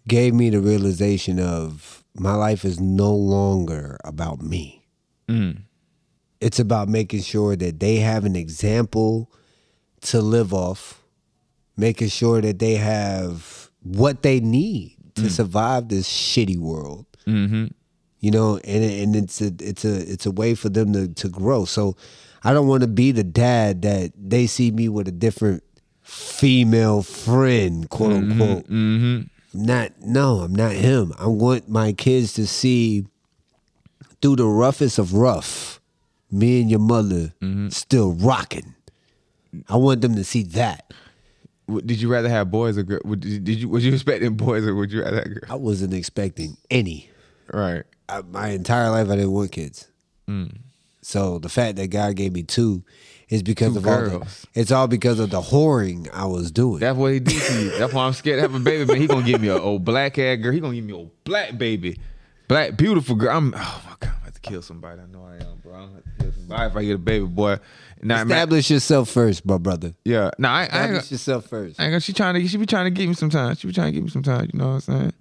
gave me the realization of my life is no longer about me. It's about making sure that they have an example to live off, making sure that they have what they need to survive this shitty world. Mm-hmm. You know, and and it's a it's a it's a way for them to to grow. So I don't want to be the dad that they see me with a different female friend, quote unquote. Mm-hmm. Not no, I'm not him. I want my kids to see through the roughest of rough, me and your mother mm-hmm. still rocking. I want them to see that. Did you rather have boys or girls? Did you, was you expecting boys or would you rather have girls? I wasn't expecting any. Right. I, my entire life I didn't want kids. Mm. So the fact that God gave me two is because Two of all girls. the, it's all because of the whoring I was doing. That's what he did to you. That's why I'm scared to have a baby, man. He gonna give me a old black ass girl. He gonna give me a old black baby, black beautiful girl. I'm oh my god, I'm about to kill somebody. I know I am, bro. I'm to kill somebody if I get a baby boy. Man, Establish yourself first, my brother. yeah. Nah, I, I ain't. Establish gonna- yourself first. I ain't gonna, she trying to she be trying to give me some time. She be trying to give me some time. You know what I'm saying?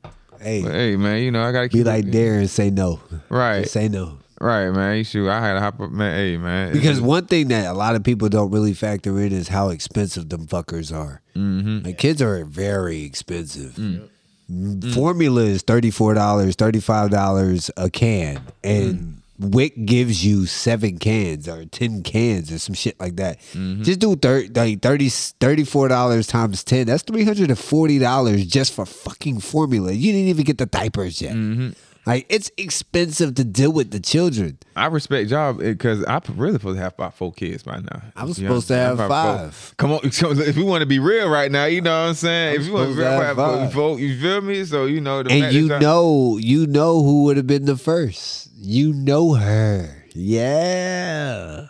Hey, But hey, man, you know I gotta be like it- Darren and say no. Right. Just say no. Right, man. You shoot. I had to hop up, man. Hey, man. Because one thing that a lot of people don't really factor in is how expensive them fuckers are. Mm-hmm. Like kids are very expensive. Mm. Mm. Mm. Formula is thirty four dollars, thirty five dollars a can, and WIC gives you seven cans or ten cans or some shit like that. Mm-hmm. Just do thir- like 30 34 dollars times ten. That's three hundred and forty dollars just for fucking formula. You didn't even get the diapers yet. Mm-hmm. Like it's expensive to deal with the children. I respect y'all eh, because I really supposed to have about four kids by now. I was You supposed to have five. Four. Come on, if we want to be real right now, you know what I'm saying. if you want to be real, have five. four, you feel me? So you know, the and you know, you know who would have been the first. You know her. Yeah.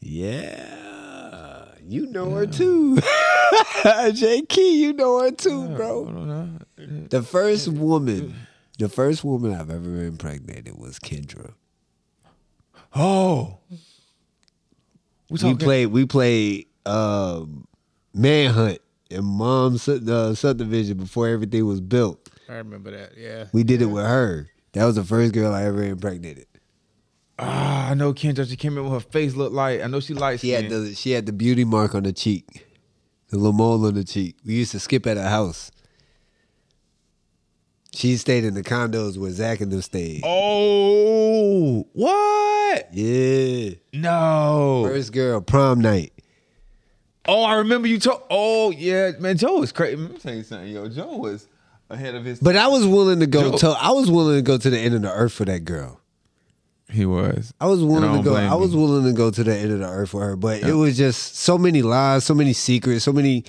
Yeah. You know her too. J Key, you know her too, bro. The first woman, the first woman I've ever impregnated was Kendra. Oh, we We played we played um Manhunt in mom's uh, subdivision before everything was built. I remember that. Yeah, We did it with her. That was the first girl I ever impregnated. Ah, I know Kendra. She came in with her face looked like. I know she likes. She had the she had the beauty mark on the cheek, the little mole on the cheek. We used to skip at her house. She stayed in the condos where Zach and them stayed. Oh, what? Yeah, No. first girl prom night. Oh, I remember you told. Oh, yeah, man. Joe was crazy. Let me tell you something, yo. Joe was ahead of his. Time. But I was willing to go. Joe- To, I was willing to go to the end of the earth for that girl. he was. I was willing I to go. I was willing to go to the end of the earth for her, but it was just so many lies, so many secrets, so many.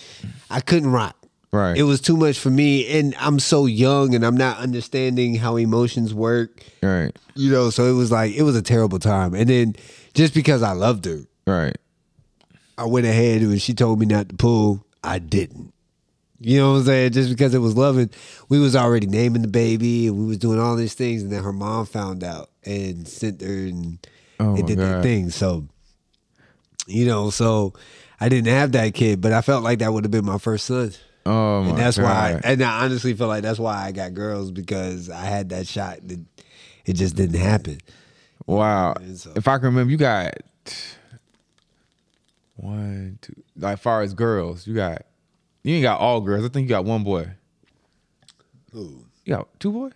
I couldn't rock. Right. It was too much for me, and I'm so young, and I'm not understanding how emotions work. Right. You know, so it was like it was a terrible time. And then just because I loved her, Right. I went ahead and she told me not to pull. I didn't. You know what I'm saying? Just because it was loving, we was already naming the baby and we was doing all these things, and then her mom found out and sent her and Oh, they did their God. thing. So, you know, so I didn't have that kid, but I felt like that would have been my first son. Oh my And that's why, God. and I honestly feel like that's why I got girls because I had that shot. That it just didn't happen. Wow. So- If I can remember, you got one, two. Like far as girls, you got You ain't got all girls. I think you got one boy. Ooh. You got two boys.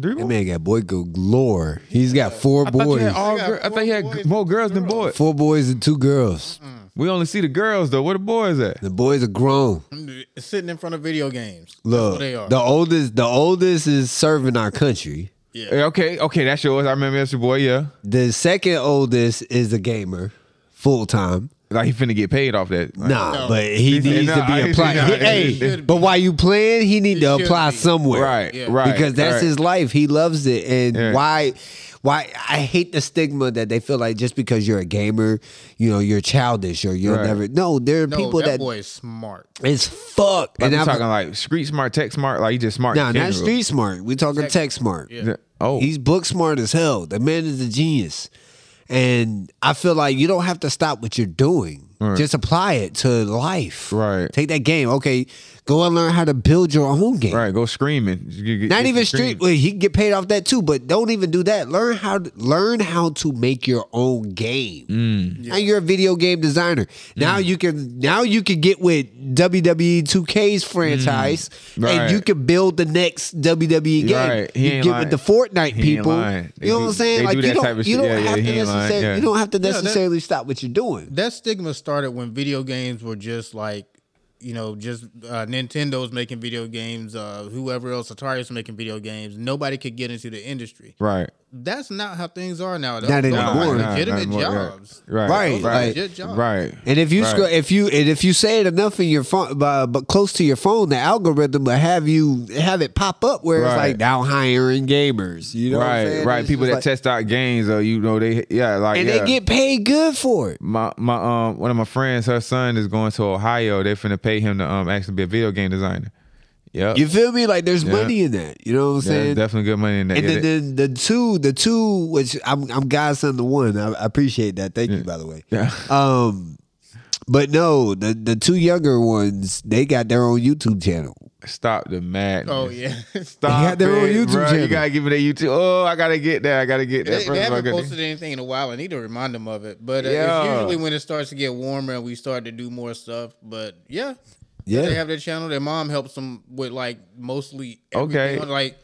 Three That boys. man got boy galore. He's got four I thought you boys. had all. I got Girl, I thought four you had boys more girls than boys. Four boys and two girls. Mm. We only see the girls though. Where the boys at? The boys are grown. Sitting in front of video games. That's Look, what they are. the oldest, the oldest is serving our country. yeah. Yeah, Okay, okay, that's yours. I remember that's your boy. Yeah, The second oldest is a gamer, full time. like he finna get paid off that. Like, Nah, No. but he He needs "Nah, to be ain't applied. seen. Hey, He but be. while you playing, he need He to apply be. somewhere, Right, Yeah. right. Because that's right. his life. He loves it, and Yeah. why? Why I hate the stigma that they feel like just because you're a gamer, you know, you're childish or you'll Right. never. No, there are No, people that, that boy is smart. it's fuck. Like, and I'm I'm talking like street smart, tech smart. Like he just smart. no, in not general. street smart. We talking tech, smart. Yeah. Yeah. Oh, He's book smart as hell. The man is a genius. And I feel like you don't have to stop what you're doing. Right. Just apply it to life. Right. Take that game. Okay. Go and learn how to build your own game. right. Go screaming. You get- Not get even some street. Well, he can get paid off that too, but don't even do that. Learn how to learn how to make your own game. Mm. Now you're a video game designer. Now you can now you can get with WWE 2K's franchise, Mm. Right. and you can build the next WWE game. Right. He You ain't get lying. with the Fortnite He people. You know do- what I'm saying? Like do you don't, you don't Yeah, yeah, have he to necessarily Yeah. you don't have to that- necessarily stop what you're doing. That stigma started when video games were just like, you know, just uh, Nintendo's making video games, uh, whoever else, Atari's making video games. Nobody could get into the industry. Right. That's not how things are now. Not Those are legitimate Nah, nah, jobs. Right. Right, Those are legit jobs. Right. And if you Right. scroll, if you and if you say it enough in your phone, but, but close to your phone, the algorithm will have you have it pop up where it's like now hiring gamers. You know, what I'm right. Right. It's People that like- test out games, or you know, they yeah, like and yeah. they get paid good for it. my my um one of my friends, her son is going to Ohio. They're finna pay him to um actually be a video game designer. Yep. You feel me? Like there's Yeah. money in that. You know what I'm yeah, saying? definitely good money in that. And Yeah, then the, the two, the two, which I'm I'm godson to one. I, I appreciate that. Thank you, by the way. Yeah. Um, but no, the the two younger ones, they got their own YouTube channel. stop the madness. Oh yeah. Stop They got their own it, YouTube bruh. channel. You gotta give me that YouTube. Oh, I gotta get that. I gotta get that. They, they of all, I haven't posted anything in a while. I need to remind them of it. But uh, Yeah. it's usually when it starts to get warmer and we start to do more stuff. But yeah, Yeah. they have their channel. Their mom helps them with like mostly Okay. Like,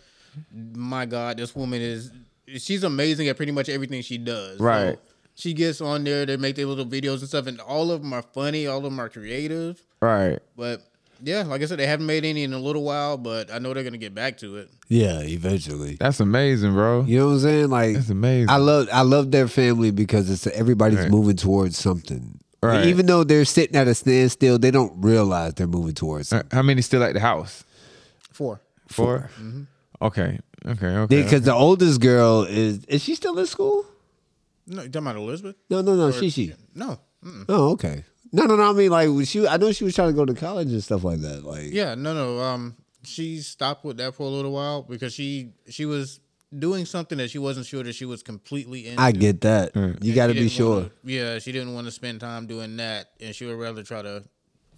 my God, this woman is she's amazing at pretty much everything she does. So Right. she gets on there. They make their little videos and stuff, and all of them are funny. All of them are creative. Right. But yeah, like I said, they haven't made any in a little while. But I know they're gonna get back to it. Yeah, eventually. That's amazing, bro. You know what I'm saying? Like That's amazing. I love I love their family because it's everybody's Right. moving towards something. Right. Even though they're sitting at a standstill, they don't realize they're moving towards Uh, something. How many still at the house? Four. 4 Mm-hmm. Okay. Okay. Okay. Because the oldest girl is is she still in school? No, you talking about Elizabeth? No, no, no. Or- She she. No. Mm-mm. Oh, okay. No, no, no. I mean, like was she. I know she was trying to go to college and stuff like that. Like, Yeah, no, no. Um, she stopped with that for a little while because she she was doing something that she wasn't sure that she was completely in. I get that. You got to be sure. wanna- yeah, she didn't want to spend time doing that, and she would rather try to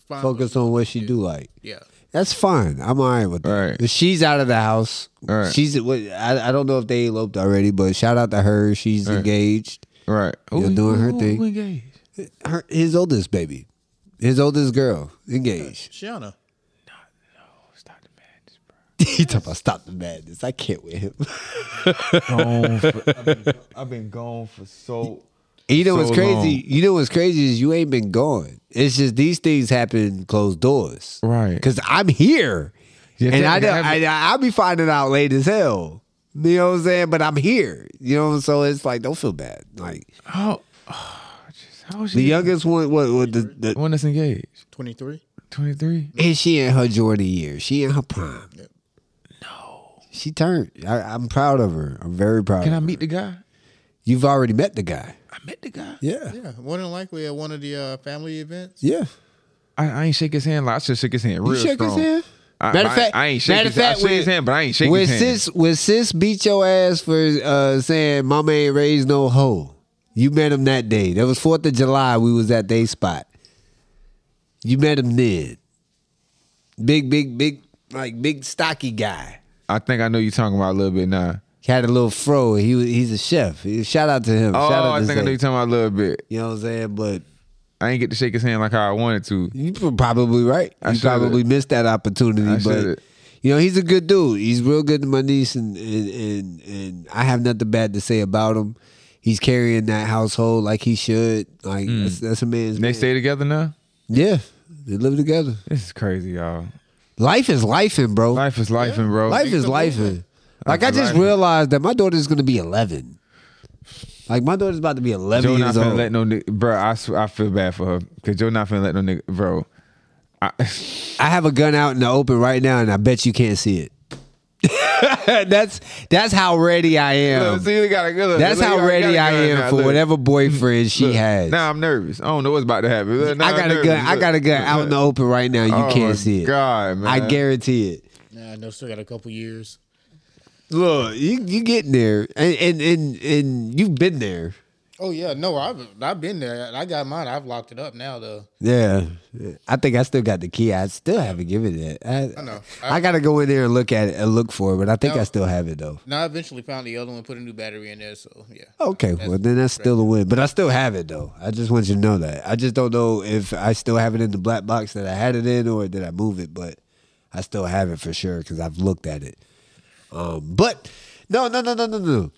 find Focus on what she do like. Yeah, That's fine. I'm all right with that. Right. She's out of the house. Right. She's. I, I don't know if they eloped already, but shout out to her. She's engaged. right. You're doing her who- thing. who engaged? Her his oldest baby, his oldest girl engaged. Shiana. Stop the madness, bro. he talking about stop the madness. I can't with him. Gone for, I've, been, I've been gone for so. You know So what's crazy? long. You know what's crazy is you ain't been gone. It's just these things happen closed doors. Right. Because I'm here, Yeah, and I, that- don't- I I'll be finding out late as hell. You know what I'm saying? But I'm here. You know, so it's like don't feel bad. Like How? Oh, just, how is she? the youngest one, what, what the, the one that's engaged. Twenty three. Twenty three. is she in her Jordan years? She in her prime. Yep. No, she turned. I, I'm proud of her. I'm very proud. Can of I her. meet the guy? You've already met the guy. I met the guy. Yeah, Yeah, more than likely at one of the uh, family events. yeah. I, I ain't shake his hand. Like I should shake his hand real You shook strong. his hand. I, Matter of fact, I ain't shake matter his, of fact, I shake his hand, but I ain't shake when his hand. sis when sis beat your ass for uh, saying mama ain't raised no hoe, you met him that day. That was Fourth of July. We was at they spot. You met him then. Big, big, big, like big stocky guy. I think I know you're talking about a little bit now. He Had a little fro. He was he's a chef. He- Shout out to him. Oh, Shout out I to think I know Zay. you talking about a little bit. You know what I'm saying? But I ain't get to shake his hand like how I wanted to. You probably right. I You should've- probably missed that opportunity, I but should've. you know he's a good dude. He's real good to my niece, and and and, and I have nothing bad to say about him. He's carrying that household like he should. Like that's, that's a man's. Mm. They man. stay together now. yeah, they live together. This is crazy, y'all. Life is lifing, bro. Life is life, and bro. Life is Life. Like I just realized that my daughter is gonna be eleven. Like my daughter's about to be eleven Joe not years finna old. let no nigga, bro. I sw- I feel bad for her because Joe not finna let no nigga, bro. I, I have a gun out in the open right now, and I bet you can't see it. that's that's how ready I am. Look, see, we got a good. That's look, how we got- ready got a I gun am now, for look. whatever boyfriend she Look, has. Now I'm nervous. I don't know what's about to happen. Look, now I I'm got a gun. I got a gun out in the open right now. You Oh, can't see it. God, man. I guarantee it. Nah, I know still got a couple years. Look, you you getting there, and and and, and you've been there. Oh yeah, no, I've I've been there. I got mine. I've locked it up now though. Yeah, I think I still got the key. I still haven't given it. I, I know. I, got to go in there and look at it and look for it, but I think No. I still have it though. Now I eventually found the other one, put a new battery in there. So yeah. Okay, well then that's still a win. But I still have it though. I just want you to know that. I just don't know if I still have it in the black box that I had it in or did I move it, but I still have it for sure because I've looked at it. Um, but no, no, no, no, no, no.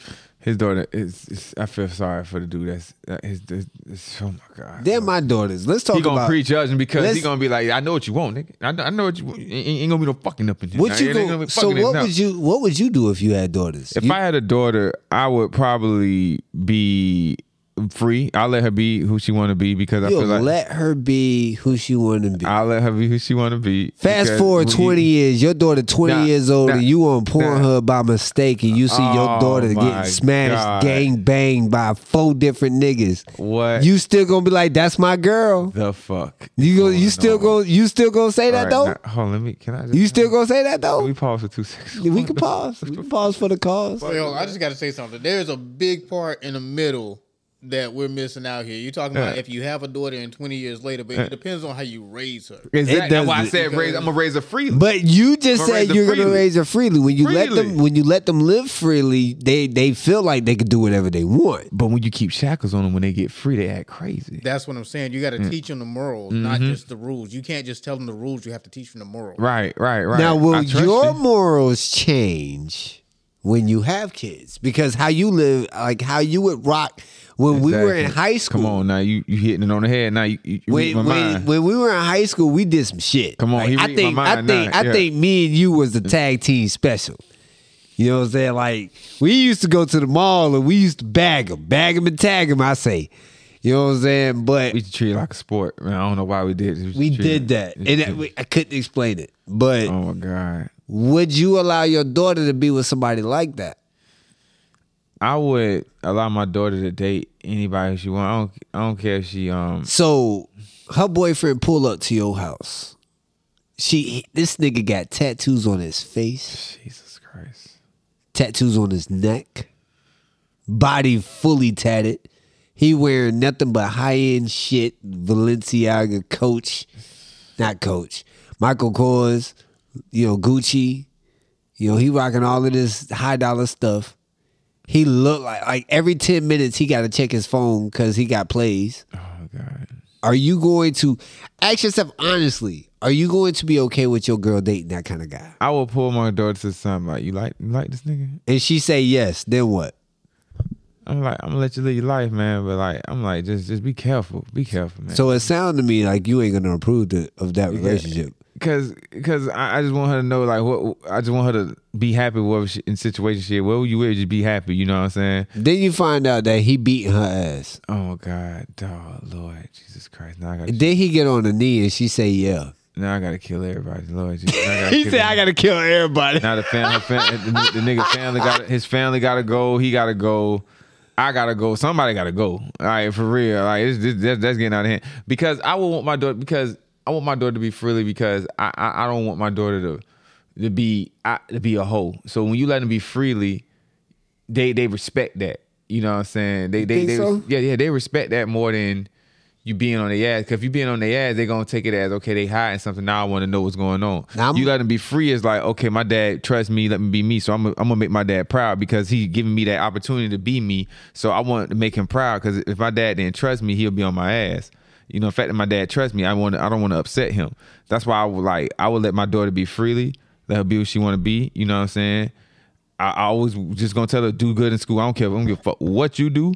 His daughter is, is. I feel sorry for the dude. That's that his. his, his oh my god. They're my daughters. Let's talk about. he gonna about prejudge him because he gonna be like, I know what you want, nigga. I know, I know what you. Ain't, ain't gonna be no fucking up in here. what you it ain't go. gonna So what would you what would you do if you had daughters? If You- I had a daughter, I would probably be free. I'll let her be who she want to be because I you'll feel like let her be who she want to be. I'll let her be who she want to be. Fast forward when 20 you- years, your daughter 20 Nah, years old, nah, and you on Pornhub by mistake, and you see your Oh daughter getting smashed, God. gang banged by four different niggas. What? You still gonna be like, "That's my girl." the fuck? You go, going you still on? go, you still gonna say that All though? right, now- hold on, let me. Can I? Just, you still gonna say that Can though? we pause for two seconds? We can pause. We can pause for the cause. Well, I just got to say something. There's a big part in the middle that we're missing out here. You're talking about Yeah. if you have a daughter and 20 years later, but it depends on how you raise her. It Exactly. That's why I said raise. I'm gonna raise her freely. But you just I'ma said you're gonna raise her freely. When you let them, when you let them live freely, they they feel like they can do whatever they want. But when you keep shackles on them, when they get free, they act crazy. That's what I'm saying. You got to mm. teach them the morals, mm-hmm. not just the rules. You can't just tell them the rules. You have to teach them the morals. Right, right, right. Now, will your you. morals change when you have kids? Because how you live, like how you would rock when we were in high school. Come on, now you you hitting it on the head. Now you, you, you When, my when, mind. when we were in high school, we did some shit. Come on, Like, he I think I think now, I yeah. think me and you was the tag team special. You know what I'm saying? Like we used to go to the mall and we used to bag them, bag them and tag them. I say, you know what I'm saying? But we treat it like a sport. Man, I don't know why we did. it. we treat did that, and that, we- I couldn't explain it. But oh my god, would you allow your daughter to be with somebody like that? I would allow my daughter to date anybody she want. I don't. I don't care if she um. So her boyfriend pull up to your house. She this nigga got tattoos on his face, Jesus Christ. tattoos on his neck, body fully tatted. He wearing nothing but high end shit. Balenciaga Coach, not Coach, Michael Kors, you know Gucci. You know he rocking all of this high dollar stuff. He look like like every ten minutes he got to check his phone because he got plays. Oh god. Are you going to ask yourself honestly? Are you going to be okay with your girl dating that kind of guy? I will pull my daughter to something like you like you like this nigga. And she say yes, then what? I'm like I'm gonna let you live your life, man. But like I'm like just just be careful. Be careful, man. So it sounded to me like you ain't gonna approve the, of that relationship. Cause, cause I, I just want her to know, like, what I just want her to be happy whatever she, in situation she. Wherever you with, just be happy. You know what I'm saying? Then you find out that he beat her ass. Oh God, dog, Lord, Jesus Christ! Now I got, Then he get on the knee and she say yeah. now I gotta kill everybody, Lord. Jesus. Now I gotta He said I gotta kill everybody. Now the family, fam, the, the nigga family got his family gotta go. He gotta go. I gotta go. Somebody gotta go. All right, for real. Like it's, it's, that's, that's getting out of hand. Because I would want my daughter. Because I want my daughter to be freely. Because I I, I don't want my daughter to to be I, to be a hoe. So when you let them be freely, they they respect that. You know what I'm saying? They they, they so? yeah yeah they respect that more than you being on their ass. Because if you being on their ass, they're gonna take it as okay they hiding something. Now I want to know what's going on. You let them be free is like okay my dad trusts me, let me be me. So I'm gonna- I'm gonna make my dad proud because he giving me that opportunity to be me. So I want to make him proud because if my dad didn't trust me, he'll be on my ass. You know, the fact that my dad trusts me, I want I don't want to upset him. That's why I would like I would let my daughter be freely, let her be what she want to be. You know what I'm saying? I, I always just gonna tell her do good in school. I don't care. I don't give a fuck what you do.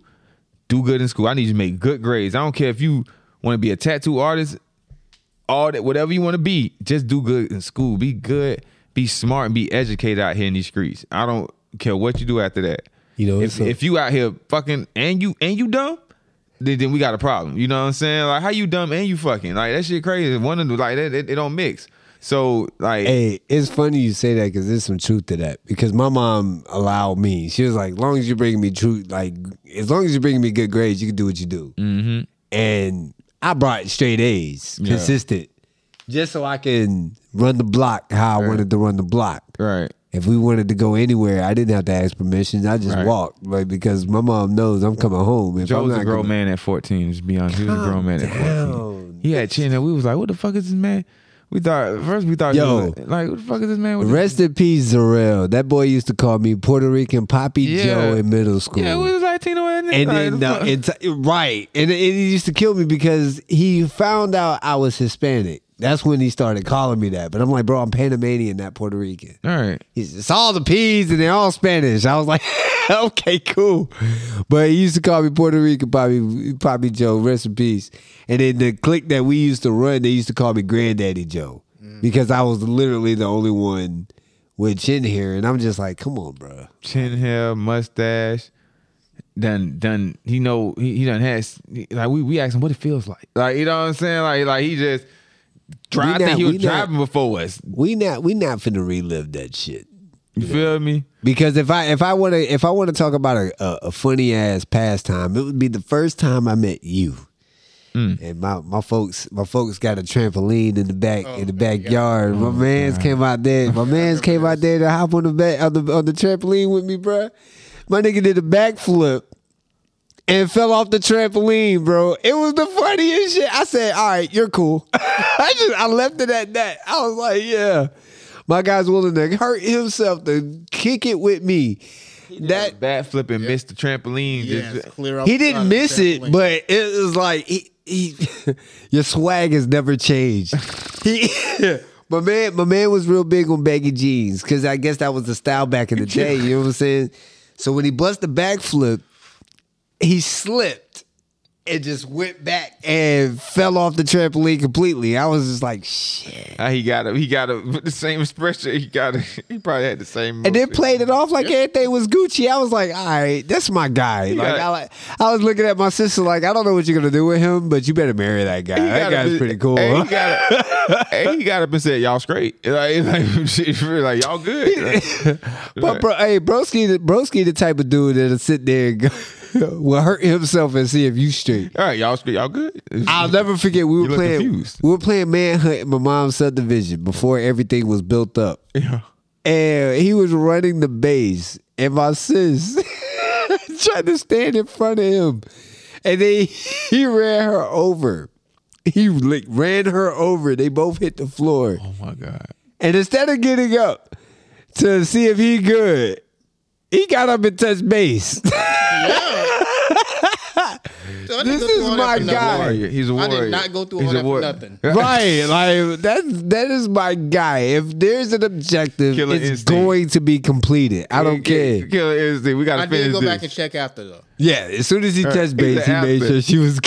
Do good in school. I need you to make good grades. I don't care if you want to be a tattoo artist, all that, whatever you want to be. Just do good in school. Be good. Be smart and be educated out here in these streets. I don't care what you do after that. You know, if, a- if you out here fucking and you and you dumb, then, then we got a problem. You know what I'm saying? Like how you dumb and you fucking like that shit crazy. One of the like that it, it don't mix. So like Hey, it's funny you say that because there's some truth to that. Because my mom allowed me. She was like, "As long as you're bringing me truth, like as long as you're bringing me good grades, you can do what you do." Mm-hmm. And I brought straight A's, Yeah. consistent, just so I can run the block how I wanted to run the block. right. If we wanted to go anywhere, I didn't have to ask permission. I just Right. walked, like because my mom knows I'm coming home. If Joe I'm was a not grown coming- man at 14. Just be honest, he was a grown man at 14. down. He had chin, and we was like, "What the fuck is this man?" We thought first we thought, Yo. he was like, "What the fuck is this man?" With this- Rest in peace, Zarel. That boy used to call me Puerto Rican Poppy Yeah. Joe in middle school. Yeah, we was Latino and, and then the uh, it's right, and it, it used to kill me because he found out I was Hispanic. That's when he started calling me that. But I'm like, bro, I'm Panamanian, not Puerto Rican. all right. He's it's all the P's and they're all Spanish. I was like, okay, cool. But he used to call me Puerto Rican Poppy, Poppy Joe, rest in peace. And then the clique that we used to run, they used to call me Granddaddy Joe mm. because I was literally the only one with chin hair. And I'm just like, come on, bro. Chin hair, mustache. Done, done. He know he, he done has like we we asked him what it feels like. Like you know what I'm saying? Like like he just drive. I not- think he was we not- driving before us. We not we not finna relive that shit. You feel me? Because if I if I want to if I want to talk about a, a, a funny ass pastime, it would be the first time I met you. Mm. And my, my folks my folks got a trampoline in the back in the backyard. My man's came out there. My man's came out there to hop on the back on the on the trampoline with me, bruh. My nigga did a backflip and fell off the trampoline, bro. It was the funniest shit. I said, "All right, you're cool." I just I left it at that. I was like, "Yeah." My guy's willing to hurt himself to kick it with me. That Bat flip and missed the trampoline. Yeah, Just- clear he didn't side of the miss it, but it was like he, he your swag has never changed. He my man, my man was real big on baggy jeans because I guess that was the style back in the day. You know what I'm saying? So when he bust the backflip, he slipped and just went back and fell off the trampoline completely. I was just like, shit. How he got it? He got it with the same expression. He got it. He probably had the same. And then played it off like everything was Gucci. I was like, all right, that's my guy. Like, I, like, I was looking at my sister like, I don't know what you're gonna do with him, but you better marry that guy. That up guy's pretty cool. Huh? he got up, hey, he got up and said, "Y'all straight." Like, like, like y'all good. But bro, hey, broski, the- broski, the type of dude that'll sit there and go, will hurt himself and see if you straight. all right, y'all straight. Y'all good. I'll never forget we were playing. confused. We were playing manhunt in my mom's subdivision before everything was built up. Yeah. and he was running the base, and my sis tried to stand in front of him, and then he ran her over. He like, ran her over. They both hit the floor, Oh my god. and instead of getting up to see if he good, he got up and touched base. So This is my that for nothing. guy. Warrior. He's a warrior. I did not go through He's all a that for nothing. right, like that's that is my guy. If there's an objective, Killer it's instinct. going to be completed. I don't care. Killer instinct. We gotta finish it. I finish did go this. back and check after though. Yeah, as soon as he touched base, he made sure she was.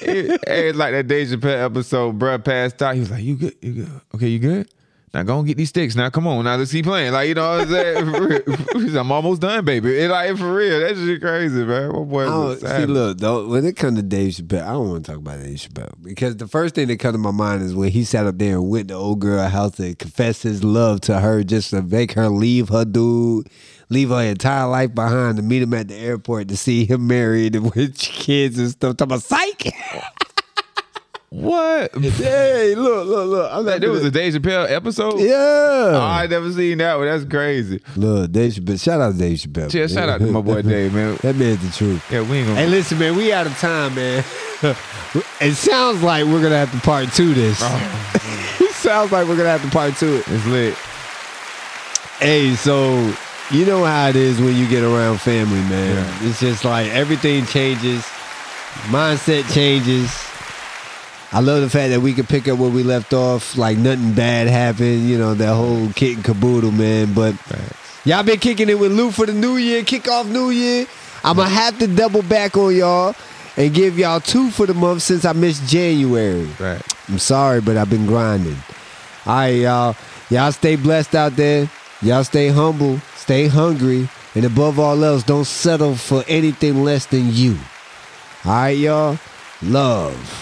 it, it's like that Dave Chappelle episode, bruh passed out. He was like, You good? You good? Okay, you good? Now go and get these sticks. Now come on. Now let's keep playing. Like, you know what I'm saying? For real. He said, I'm almost done, baby. It like for real. That shit crazy, man. My boy I oh, see, look, though, when it comes to Dave Chappelle, I don't want to talk about Dave Chappelle because the first thing that comes to my mind is when he sat up there and went to old girl house to confess his love to her just to make her leave her dude, leave her entire life behind to meet him at the airport to see him married and with kids and stuff. Talking about psych. What? hey, look, look, look. I'm not There was a Dave Chappelle episode? yeah. Oh, I never seen that one. That's crazy. look, Dave Chappelle. Shout out to Dave Chappelle. Yeah, shout out to my boy Dave, man. That man's the truth. Yeah, we ain't gonna. Hey, listen, man, we out of time, man. it sounds like we're gonna have to part two this. Oh, it sounds like we're gonna have to part two it. it's lit. Hey, so you know how it is when you get around family, man. Yeah. It's just like everything changes, mindset changes, I love the fact that we could pick up where we left off, like nothing bad happened, you know, that whole kit and caboodle, man. But y'all been kicking it with Lou for the new year, kick off new year. I'm gonna have to double back on y'all and give y'all two for the month since I missed January. Right. I'm sorry, but I've been grinding. All right, y'all. Y'all stay blessed out there. Y'all stay humble, stay hungry, and above all else, don't settle for anything less than you. All right, y'all. Love.